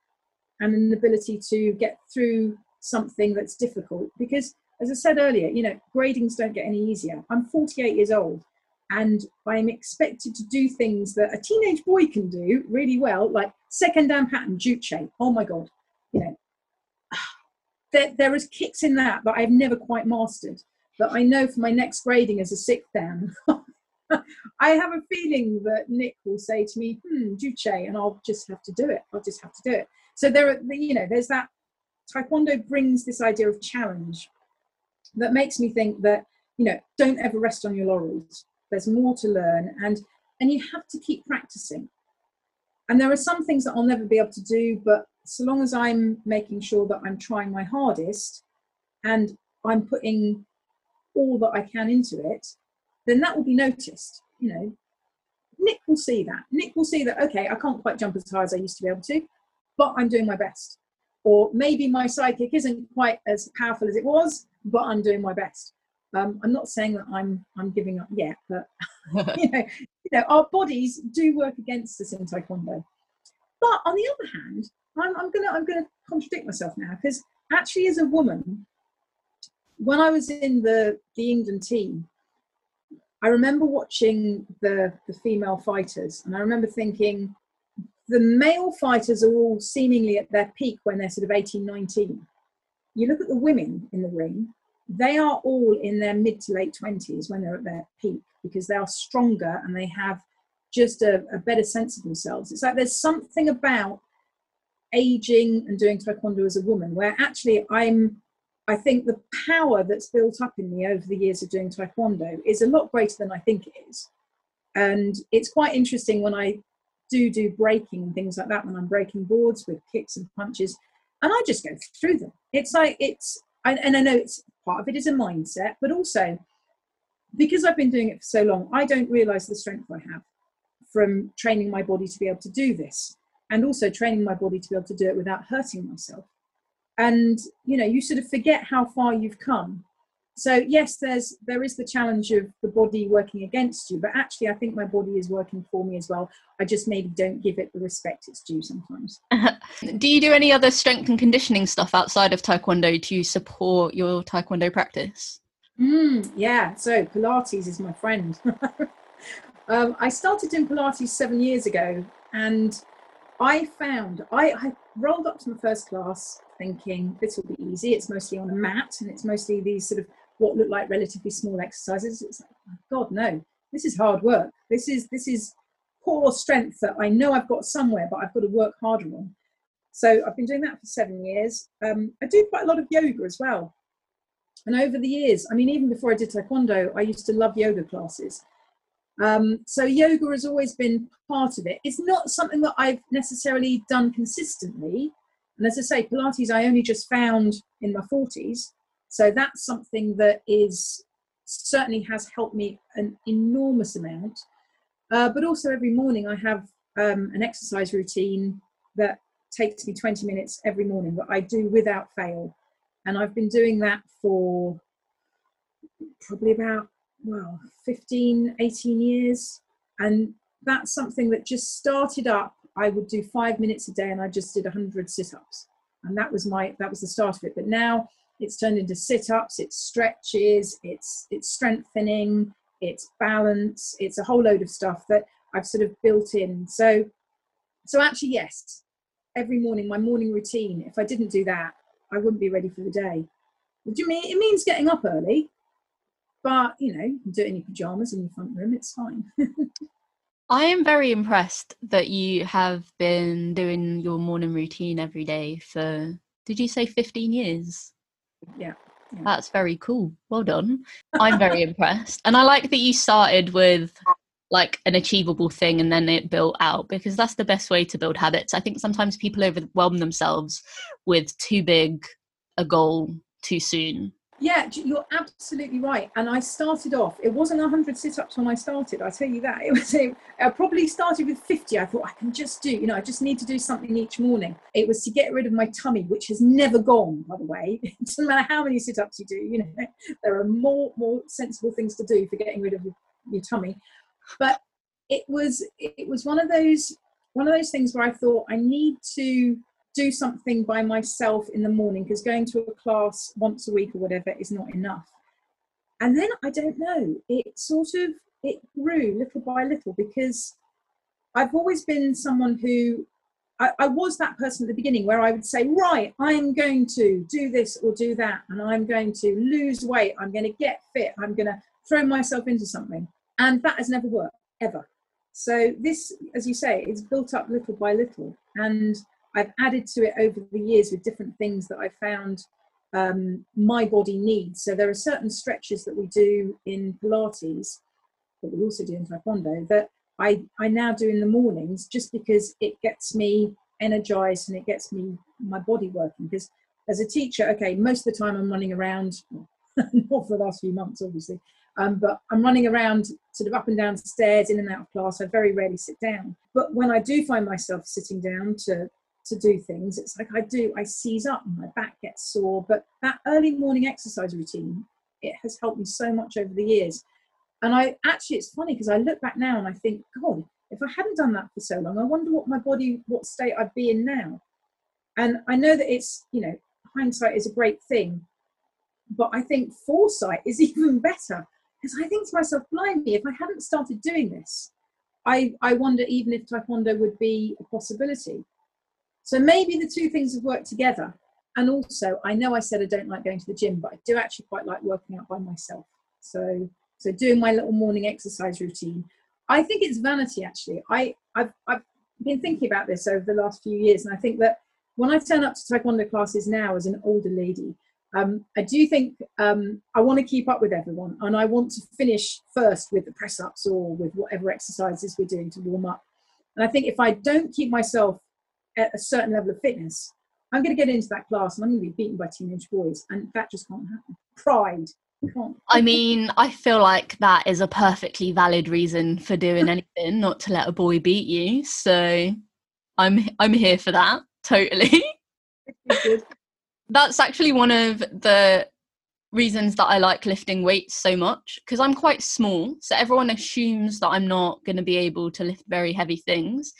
and an ability to get through something that's difficult. Because, as I said earlier, you know, gradings don't get any easier. I'm 48 years old and I'm expected to do things that a teenage boy can do really well, like second dan pattern, juche. Oh my God, you know, there, there is kicks in that that I've never quite mastered. But I know for my next grading as a sixth dan, I have a feeling that Nick will say to me, hmm, juche, and I'll just have to do it. I'll just have to do it. So there are, you know, there's that, Taekwondo brings this idea of challenge that makes me think that, you know, don't ever rest on your laurels there's more to learn and and you have to keep practicing and there are some things that i'll never be able to do but so long as i'm making sure that i'm trying my hardest and i'm putting all that i can into it then that will be noticed you know. Nick will see that. Nick will see that okay i can't quite jump as high as i used to be able to but i'm doing my best. Or maybe my side kick isn't quite as powerful as it was but i'm doing my best. Um, I'm not saying that I'm I'm giving up yet, but you know, you know, our bodies do work against us in taekwondo. But on the other hand, I'm, I'm gonna I'm gonna contradict myself now because actually, as a woman, when I was in the the England team, I remember watching the the female fighters, and I remember thinking the male fighters are all seemingly at their peak when they're sort of 18, 19. You look at the women in the ring, they are all in their mid to late 20s when they're at their peak because they are stronger and they have just a, a better sense of themselves. It's like there's something about aging and doing taekwondo as a woman where actually I'm I think the power that's built up in me over the years of doing taekwondo is a lot greater than I think it is. And it's quite interesting when I do do breaking and things like that when I'm breaking boards with kicks and punches and I just go through them. It's like it's and I know it's part of it is a mindset, but also because I've been doing it for so long, I don't realize the strength I have from training my body to be able to do this and also training my body to be able to do it without hurting myself. And you know, you sort of forget how far you've come so yes, there's there is the challenge of the body working against you, but actually, I think my body is working for me as well. I just maybe don't give it the respect it's due sometimes. do you do any other strength and conditioning stuff outside of Taekwondo to support your Taekwondo practice? Mm, yeah, so Pilates is my friend. um, I started doing Pilates seven years ago, and I found I, I rolled up to my first class thinking this will be easy. It's mostly on a mat, and it's mostly these sort of what look like relatively small exercises. It's like, oh God, no, this is hard work. This is this is core strength that I know I've got somewhere, but I've got to work harder on. So I've been doing that for seven years. Um, I do quite a lot of yoga as well. And over the years, I mean, even before I did Taekwondo, I used to love yoga classes. Um, so yoga has always been part of it. It's not something that I've necessarily done consistently. And as I say, Pilates I only just found in my 40s. So that's something that is certainly has helped me an enormous amount. Uh, but also every morning I have um, an exercise routine that takes me 20 minutes every morning that I do without fail. And I've been doing that for probably about, well, 15, 18 years. And that's something that just started up. I would do five minutes a day and I just did 100 sit ups. And that was my, that was the start of it. But now it's turned into sit ups, it's stretches, it's, it's strengthening, it's balance, it's a whole load of stuff that I've sort of built in. So, so actually, yes, every morning, my morning routine, if I didn't do that, I wouldn't be ready for the day. Do you mean? It means getting up early, but you know, you can do it in your pajamas in your front room. It's fine. I am very impressed that you have been doing your morning routine every day for, did you say 15 years? Yeah. yeah. That's very cool. Well done. I'm very impressed. And I like that you started with like an achievable thing and then it built out because that's the best way to build habits. I think sometimes people overwhelm themselves with too big a goal too soon. Yeah, you're absolutely right. And I started off, it wasn't 100 sit ups when I started, I tell you that. It was, I probably started with 50. I thought I can just do, you know, I just need to do something each morning. It was to get rid of my tummy, which has never gone, by the way. It doesn't matter how many sit ups you do, you know, there are more, more sensible things to do for getting rid of your, your tummy but it was it was one of those one of those things where I thought I need to do something by myself in the morning because going to a class once a week or whatever is not enough. And then I don't know, it sort of it grew little by little because I've always been someone who I, I, was that person at the beginning where I would say, right, I'm going to do this or do that, and I'm going to lose weight, I'm going to get fit, I'm going to throw myself into something. And that has never worked, ever. So this, as you say, is built up little by little. And I've added to it over the years with different things that I found um, my body needs. So there are certain stretches that we do in Pilates, that we also do in Taekwondo, that I, I now do in the mornings just because it gets me energized and it gets me my body working. Because as a teacher, okay, most of the time I'm running around, not for the last few months, obviously, um, but I'm running around sort of up and down stairs, in and out of class. I very rarely sit down. But when I do find myself sitting down to to do things, it's like I do, I seize up my back gets sore. But that early morning exercise routine, it has helped me so much over the years. And I actually, it's funny because I look back now and I think, God, if I hadn't done that for so long, I wonder what my body, what state I'd be in now. And I know that it's, you know, hindsight is a great thing, but I think foresight is even better because I think to myself, blimey, if I hadn't started doing this, I, I wonder even if taekwondo would be a possibility. So maybe the two things have worked together. And also, I know I said I don't like going to the gym, but I do actually quite like working out by myself. So, so doing my little morning exercise routine. I think it's vanity actually. I, I've, I've been thinking about this over the last few years, and I think that when I turn up to taekwondo classes now as an older lady, um, I do think um, I want to keep up with everyone and I want to finish first with the press ups or with whatever exercises we're doing to warm up. And I think if I don't keep myself at a certain level of fitness, I'm going to get into that class and I'm going to be beaten by teenage boys. And that just can't happen. Pride. Can't. I mean, I feel like that is a perfectly valid reason for doing anything, not to let a boy beat you. So I'm I'm here for that. Totally that's actually one of the reasons that I like lifting weights so much because I'm quite small. So everyone assumes that I'm not going to be able to lift very heavy things.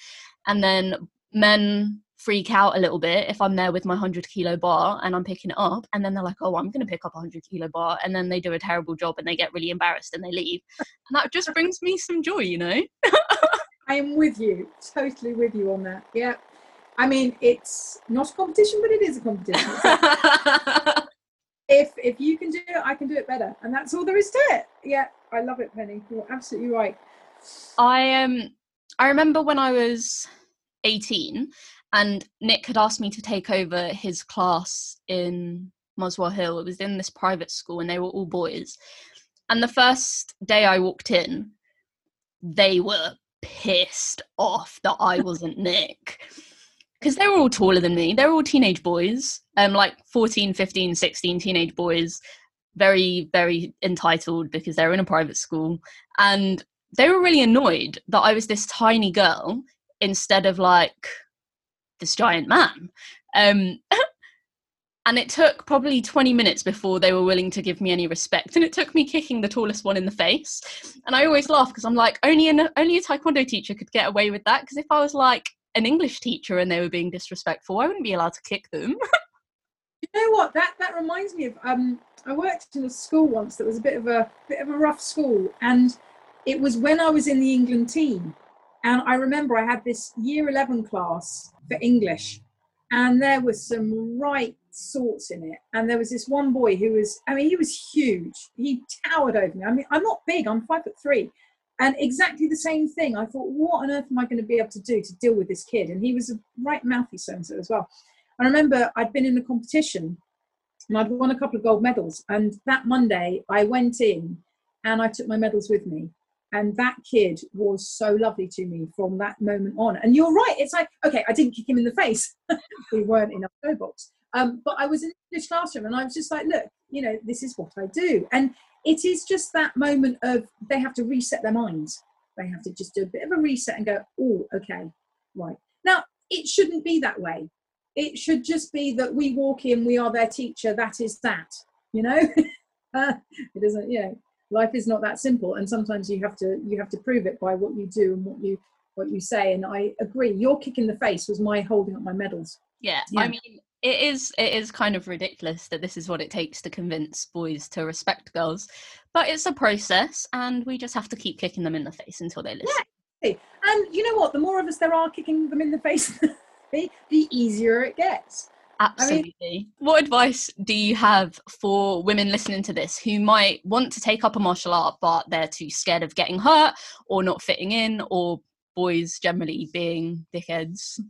And then men freak out a little bit if I'm there with my 100 kilo bar and I'm picking it up. And then they're like, oh, I'm going to pick up a 100 kilo bar. And then they do a terrible job and they get really embarrassed and they leave. And that just brings me some joy, you know? I am with you, totally with you on that. Yeah. I mean, it's not a competition, but it is a competition. if if you can do it, I can do it better, and that's all there is to it. Yeah, I love it, Penny. You're absolutely right. I um, I remember when I was 18, and Nick had asked me to take over his class in Muswell Hill. It was in this private school, and they were all boys. And the first day I walked in, they were pissed off that I wasn't Nick because they were all taller than me. They were all teenage boys, um, like 14, 15, 16 teenage boys, very, very entitled because they were in a private school. And they were really annoyed that I was this tiny girl instead of like this giant man. Um, and it took probably 20 minutes before they were willing to give me any respect and it took me kicking the tallest one in the face. And i always laugh because i'm like only an only a taekwondo teacher could get away with that because if i was like an english teacher and they were being disrespectful i wouldn't be allowed to kick them. You know what? That that reminds me of um i worked in a school once that was a bit of a bit of a rough school and it was when i was in the england team and i remember i had this year 11 class for english and there was some right sorts in it. And there was this one boy who was, I mean, he was huge. He towered over me. I mean, I'm not big, I'm five foot three. And exactly the same thing. I thought, what on earth am I going to be able to do to deal with this kid? And he was a right mouthy so and so as well. I remember I'd been in a competition and I'd won a couple of gold medals. And that Monday, I went in and I took my medals with me and that kid was so lovely to me from that moment on. And you're right it's like okay i didn't kick him in the face. We weren't in a go box. Um, but i was in english classroom and i was just like look you know this is what i do. And it is just that moment of they have to reset their minds. They have to just do a bit of a reset and go oh okay right. Now it shouldn't be that way. It should just be that we walk in we are their teacher that is that you know? It isn't you know life is not that simple and sometimes you have to you have to prove it by what you do and what you what you say and i agree your kick in the face was my holding up my medals yeah, yeah. i mean it is it is kind of ridiculous that this is what it takes to convince boys to respect girls but it's a process and we just have to keep kicking them in the face until they listen yeah. and you know what the more of us there are kicking them in the face the easier it gets Absolutely. I mean, what advice do you have for women listening to this who might want to take up a martial art but they're too scared of getting hurt or not fitting in or boys generally being dickheads?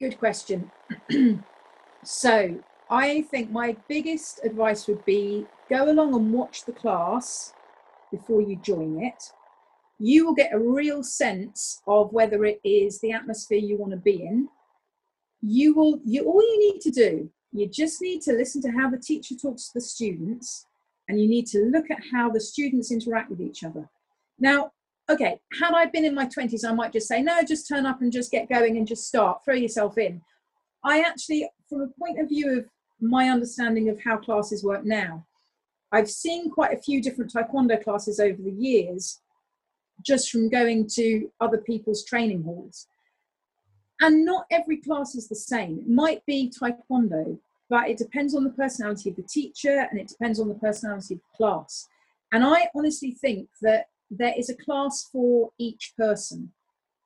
Good question. so, I think my biggest advice would be go along and watch the class before you join it. You will get a real sense of whether it is the atmosphere you want to be in you will you all you need to do you just need to listen to how the teacher talks to the students and you need to look at how the students interact with each other. Now okay had i been in my 20s i might just say no just turn up and just get going and just start. Throw yourself in. I actually from a point of view of my understanding of how classes work now i've seen quite a few different taekwondo classes over the years just from going to other people's training halls and not every class is the same. It might be taekwondo, but it depends on the personality of the teacher and it depends on the personality of the class. And I honestly think that there is a class for each person,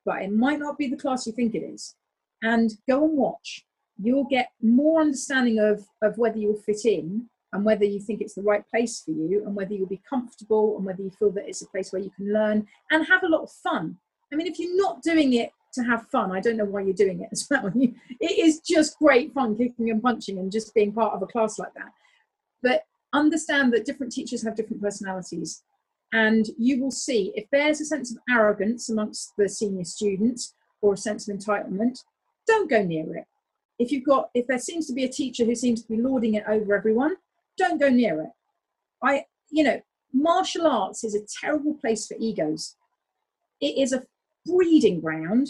but it might not be the class you think it is. And go and watch. You'll get more understanding of, of whether you'll fit in and whether you think it's the right place for you and whether you'll be comfortable and whether you feel that it's a place where you can learn and have a lot of fun. I mean, if you're not doing it to have fun. I don't know why you're doing it as well. it is just great fun kicking and punching and just being part of a class like that. But understand that different teachers have different personalities. And you will see if there's a sense of arrogance amongst the senior students or a sense of entitlement, don't go near it. If you've got, if there seems to be a teacher who seems to be lording it over everyone, don't go near it. I, you know, martial arts is a terrible place for egos. It is a breeding ground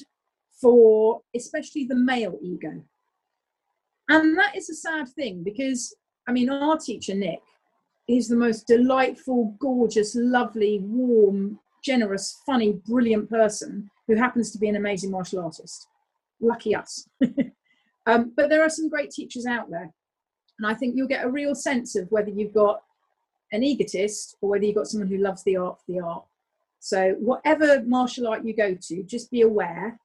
for especially the male ego. And that is a sad thing because, I mean, our teacher, Nick, is the most delightful, gorgeous, lovely, warm, generous, funny, brilliant person who happens to be an amazing martial artist. Lucky us. um, but there are some great teachers out there. And I think you'll get a real sense of whether you've got an egotist or whether you've got someone who loves the art for the art. So, whatever martial art you go to, just be aware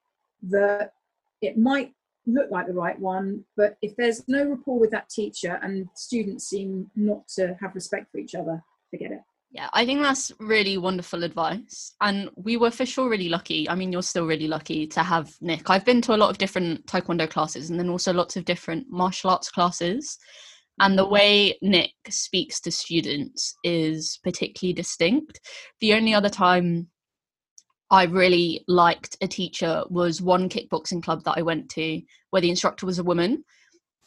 that it might look like the right one, but if there's no rapport with that teacher and students seem not to have respect for each other, forget it. Yeah, I think that's really wonderful advice. And we were for sure really lucky. I mean, you're still really lucky to have Nick. I've been to a lot of different Taekwondo classes and then also lots of different martial arts classes. And the way Nick speaks to students is particularly distinct. The only other time I really liked a teacher was one kickboxing club that I went to where the instructor was a woman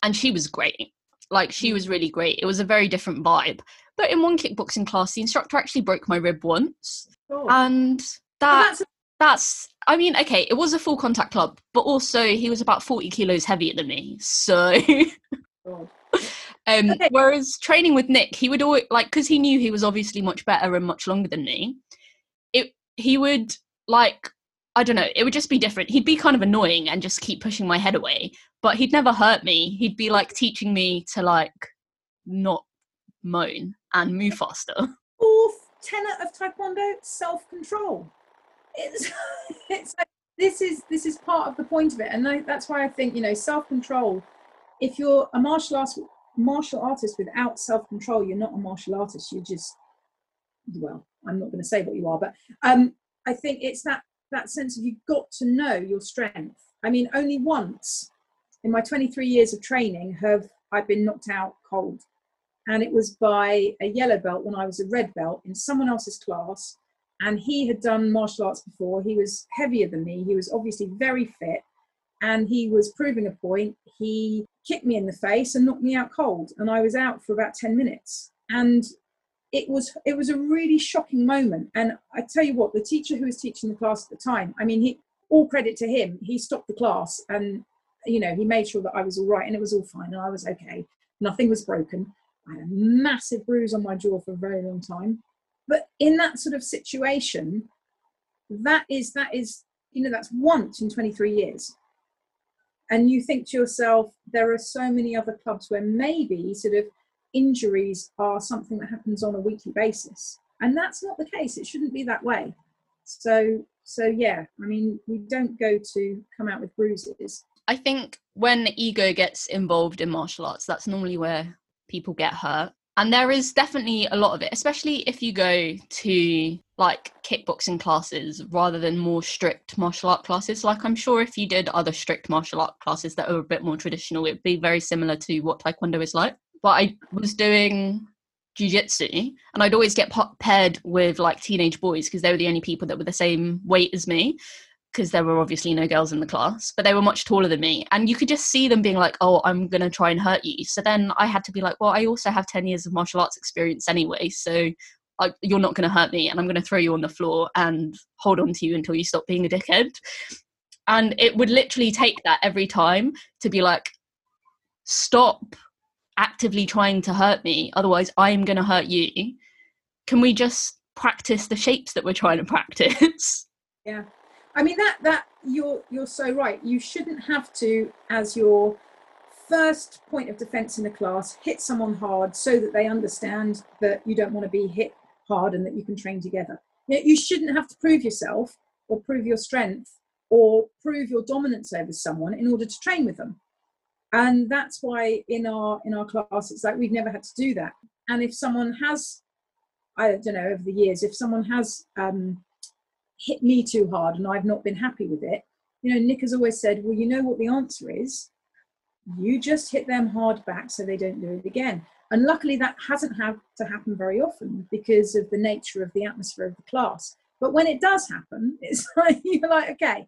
and she was great. Like she was really great. It was a very different vibe. But in one kickboxing class, the instructor actually broke my rib once. Oh. And that that's, that's I mean, okay, it was a full contact club, but also he was about 40 kilos heavier than me. So um, okay. whereas training with Nick, he would always like because he knew he was obviously much better and much longer than me. It he would like I don't know, it would just be different. He'd be kind of annoying and just keep pushing my head away, but he'd never hurt me. He'd be like teaching me to like not moan and move faster. Fourth tenet of Taekwondo: self-control. It's it's like, this is this is part of the point of it, and I, that's why I think you know self-control. If you're a martial artist, martial artist without self-control, you're not a martial artist. You're just well, I'm not going to say what you are, but um, I think it's that that sense of you've got to know your strength. I mean, only once in my 23 years of training have I been knocked out cold, and it was by a yellow belt when I was a red belt in someone else's class. And he had done martial arts before. He was heavier than me. He was obviously very fit, and he was proving a point. He kicked me in the face and knocked me out cold, and I was out for about 10 minutes. And it was it was a really shocking moment. And i tell you what the teacher who was teaching the class at the time i mean he all credit to him he stopped the class and you know he made sure that i was all right and it was all fine and i was okay. Nothing was broken. I had a massive bruise on my jaw for a very long time. But in that sort of situation that is that is you know that's once in 23 years and you think to yourself there are so many other clubs where maybe sort of injuries are something that happens on a weekly basis. And that's not the case. It shouldn't be that way. So so yeah i mean we don't go to come out with bruises. I think when the ego gets involved in martial arts that's normally where people get hurt and there is definitely a lot of it especially if you go to like kickboxing classes rather than more strict martial art classes. Like i'm sure if you did other strict martial art classes that are a bit more traditional it would be very similar to what taekwondo is like. But I was doing jujitsu and I'd always get paired with like teenage boys because they were the only people that were the same weight as me because there were obviously no girls in the class, but they were much taller than me. And you could just see them being like, oh, I'm going to try and hurt you. So then I had to be like, well, I also have 10 years of martial arts experience anyway. So I, you're not going to hurt me and I'm going to throw you on the floor and hold on to you until you stop being a dickhead. And it would literally take that every time to be like, stop actively trying to hurt me otherwise i am going to hurt you can we just practice the shapes that we're trying to practice yeah i mean that that you're you're so right. You shouldn't have to as your first point of defense in the class hit someone hard so that they understand that you don't want to be hit hard and that you can train together. You shouldn't have to prove yourself or prove your strength or prove your dominance over someone in order to train with them. And that's why in our in our class it's like we've never had to do that. And if someone has i don't know over the years if someone has um, hit me too hard and i've not been happy with it. You know nick has always said well you know what the answer is. You just hit them hard back so they don't do it again. And luckily that hasn't had to happen very often because of the nature of the atmosphere of the class. But when it does happen it's like you're like okay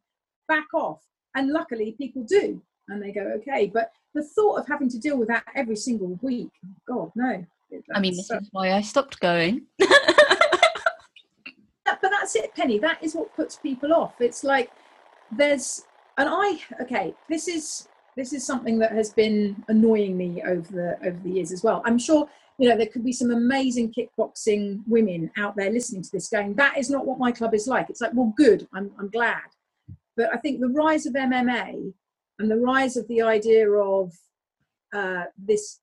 back off. And luckily people do and they go okay. But the thought of having to deal with that every single week god no. I mean this so, uh is why i stopped going that's it penny that is what puts people off it's like there's and i okay this is this is something that has been annoying me over the over the years as well i'm sure you know, there could be some amazing kickboxing women out there listening to this going, that is not what my club is like. It's like, well, good, I'm, I'm glad. But I think the rise of MMA and the rise of the idea of uh, this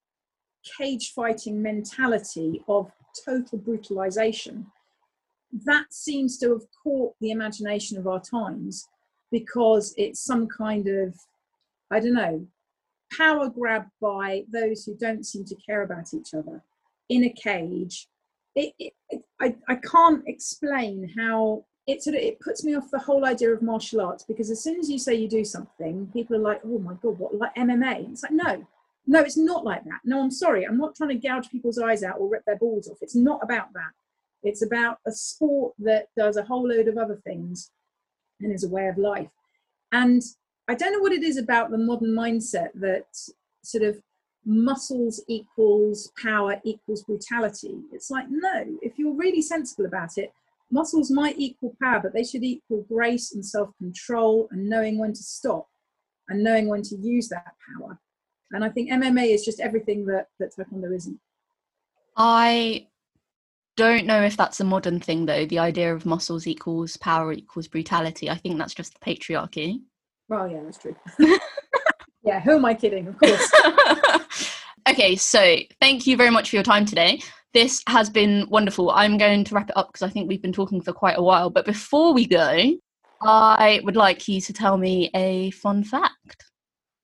cage fighting mentality of total brutalization, that seems to have caught the imagination of our times because it's some kind of, I don't know, power grab by those who don't seem to care about each other in a cage. It, it, it, I, I can't explain how it sort of it puts me off the whole idea of martial arts because as soon as you say you do something, people are like, "Oh my god, what like MMA?" It's like, no, no, it's not like that. No, I'm sorry, I'm not trying to gouge people's eyes out or rip their balls off. It's not about that. It's about a sport that does a whole load of other things and is a way of life. And I don't know what it is about the modern mindset that sort of muscles equals power equals brutality. It's like, no, if you're really sensible about it, muscles might equal power, but they should equal grace and self control and knowing when to stop and knowing when to use that power. And I think MMA is just everything that, that Taekwondo isn't. I don't know if that's a modern thing though, the idea of muscles equals power equals brutality. I think that's just the patriarchy. Well, yeah, that's true. yeah, who am I kidding? Of course. okay, so thank you very much for your time today. This has been wonderful. I'm going to wrap it up because I think we've been talking for quite a while. But before we go, I would like you to tell me a fun fact.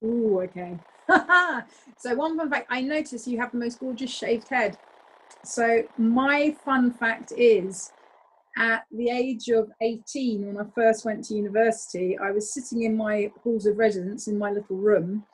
Ooh, okay. so, one fun fact I noticed you have the most gorgeous shaved head. So, my fun fact is at the age of 18, when I first went to university, I was sitting in my halls of residence in my little room,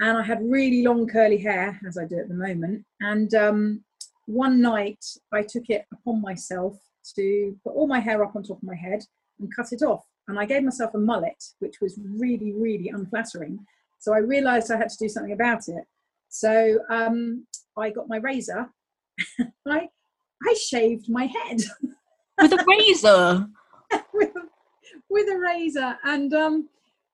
and I had really long curly hair, as I do at the moment. And um, one night, I took it upon myself to put all my hair up on top of my head and cut it off. And I gave myself a mullet, which was really, really unflattering. So I realized I had to do something about it. So um, I got my razor. I, I shaved my head. with a razor. with, with, a razor, and um,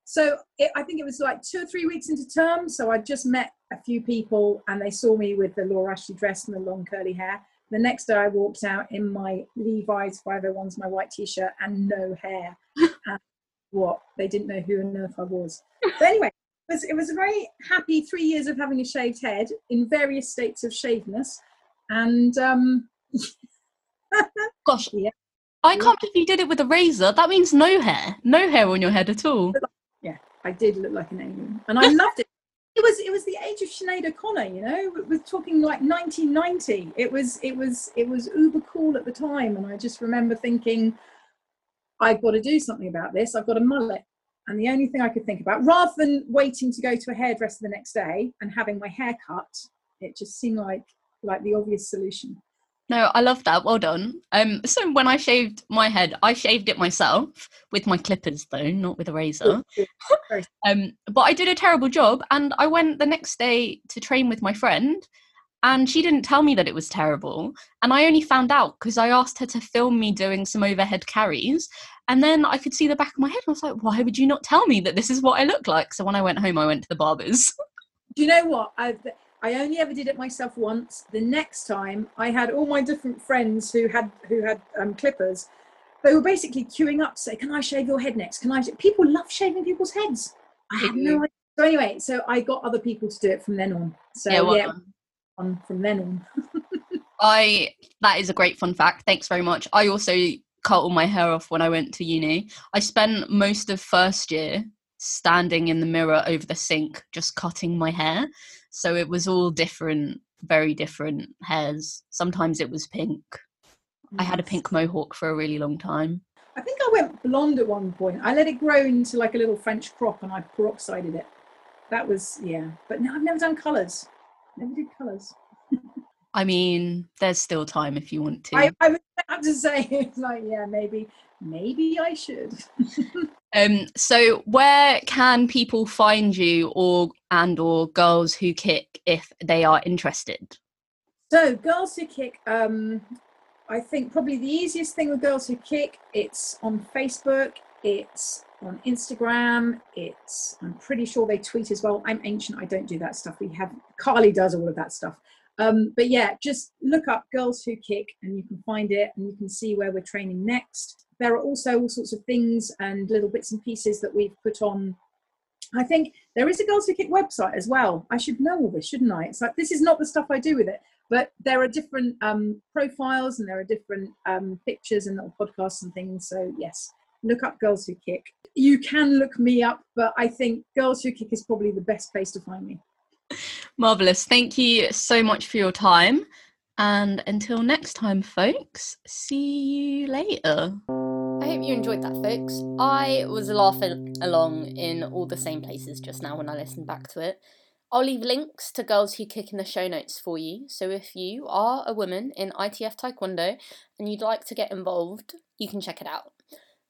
so it, I think it was like two or three weeks into term. So I just met a few people, and they saw me with the Laura Ashley dress and the long curly hair. The next day, I walked out in my Levi's 501s, my white t-shirt, and no hair. and what they didn't know who on earth I was. But anyway, it was, it was a very happy three years of having a shaved head in various states of shaveness, and um, Gosh, yeah. I can't believe you did it with a razor. That means no hair, no hair on your head at all. Yeah, I did look like an alien, and I loved it. It was it was the age of Sinead O'Connor, you know. We're talking like 1990. It was it was it was uber cool at the time, and I just remember thinking, I've got to do something about this. I've got a mullet, and the only thing I could think about, rather than waiting to go to a hairdresser the next day and having my hair cut, it just seemed like like the obvious solution. No, I love that. Well done. Um, so when I shaved my head, I shaved it myself with my clippers, though, not with a razor. um, but I did a terrible job, and I went the next day to train with my friend, and she didn't tell me that it was terrible. And I only found out because I asked her to film me doing some overhead carries, and then I could see the back of my head. And I was like, "Why would you not tell me that this is what I look like?" So when I went home, I went to the barbers. Do you know what? I've, I only ever did it myself once. The next time, I had all my different friends who had who had um, clippers. They were basically queuing up to say, "Can I shave your head next? Can I?" People love shaving people's heads. I had no idea. So anyway, so I got other people to do it from then on. So yeah, well yeah on from then on. I that is a great fun fact. Thanks very much. I also cut all my hair off when I went to uni. I spent most of first year standing in the mirror over the sink just cutting my hair so it was all different, very different hairs. Sometimes it was pink. I had a pink mohawk for a really long time. I think I went blonde at one point. I let it grow into like a little French crop and I peroxided it. That was, yeah. But no, I've never done colours. Never did colours. I mean, there's still time if you want to. I, I would have to say, it's like, yeah, maybe, maybe I should. um, so where can people find you or and or girls who kick if they are interested? So girls who kick, um, I think probably the easiest thing with girls who kick, it's on Facebook, it's on Instagram, it's I'm pretty sure they tweet as well. I'm ancient, I don't do that stuff. We have Carly does all of that stuff. Um, but yeah, just look up Girls Who Kick and you can find it and you can see where we're training next. There are also all sorts of things and little bits and pieces that we've put on. I think there is a Girls Who Kick website as well. I should know all this, shouldn't I? It's like this is not the stuff I do with it, but there are different um, profiles and there are different um, pictures and little podcasts and things. So yes, look up Girls Who Kick. You can look me up, but I think Girls Who Kick is probably the best place to find me. Marvelous. Thank you so much for your time. And until next time, folks, see you later. I hope you enjoyed that, folks. I was laughing along in all the same places just now when I listened back to it. I'll leave links to Girls Who Kick in the show notes for you. So if you are a woman in ITF Taekwondo and you'd like to get involved, you can check it out.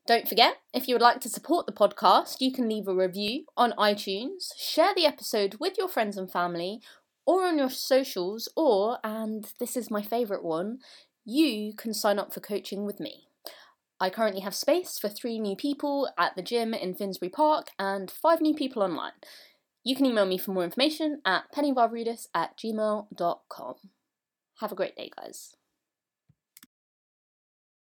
Don't forget, if you would like to support the podcast, you can leave a review on iTunes, share the episode with your friends and family, or on your socials, or, and this is my favourite one, you can sign up for coaching with me. I currently have space for three new people at the gym in Finsbury Park and five new people online. You can email me for more information at pennyvavridis at gmail.com. Have a great day, guys.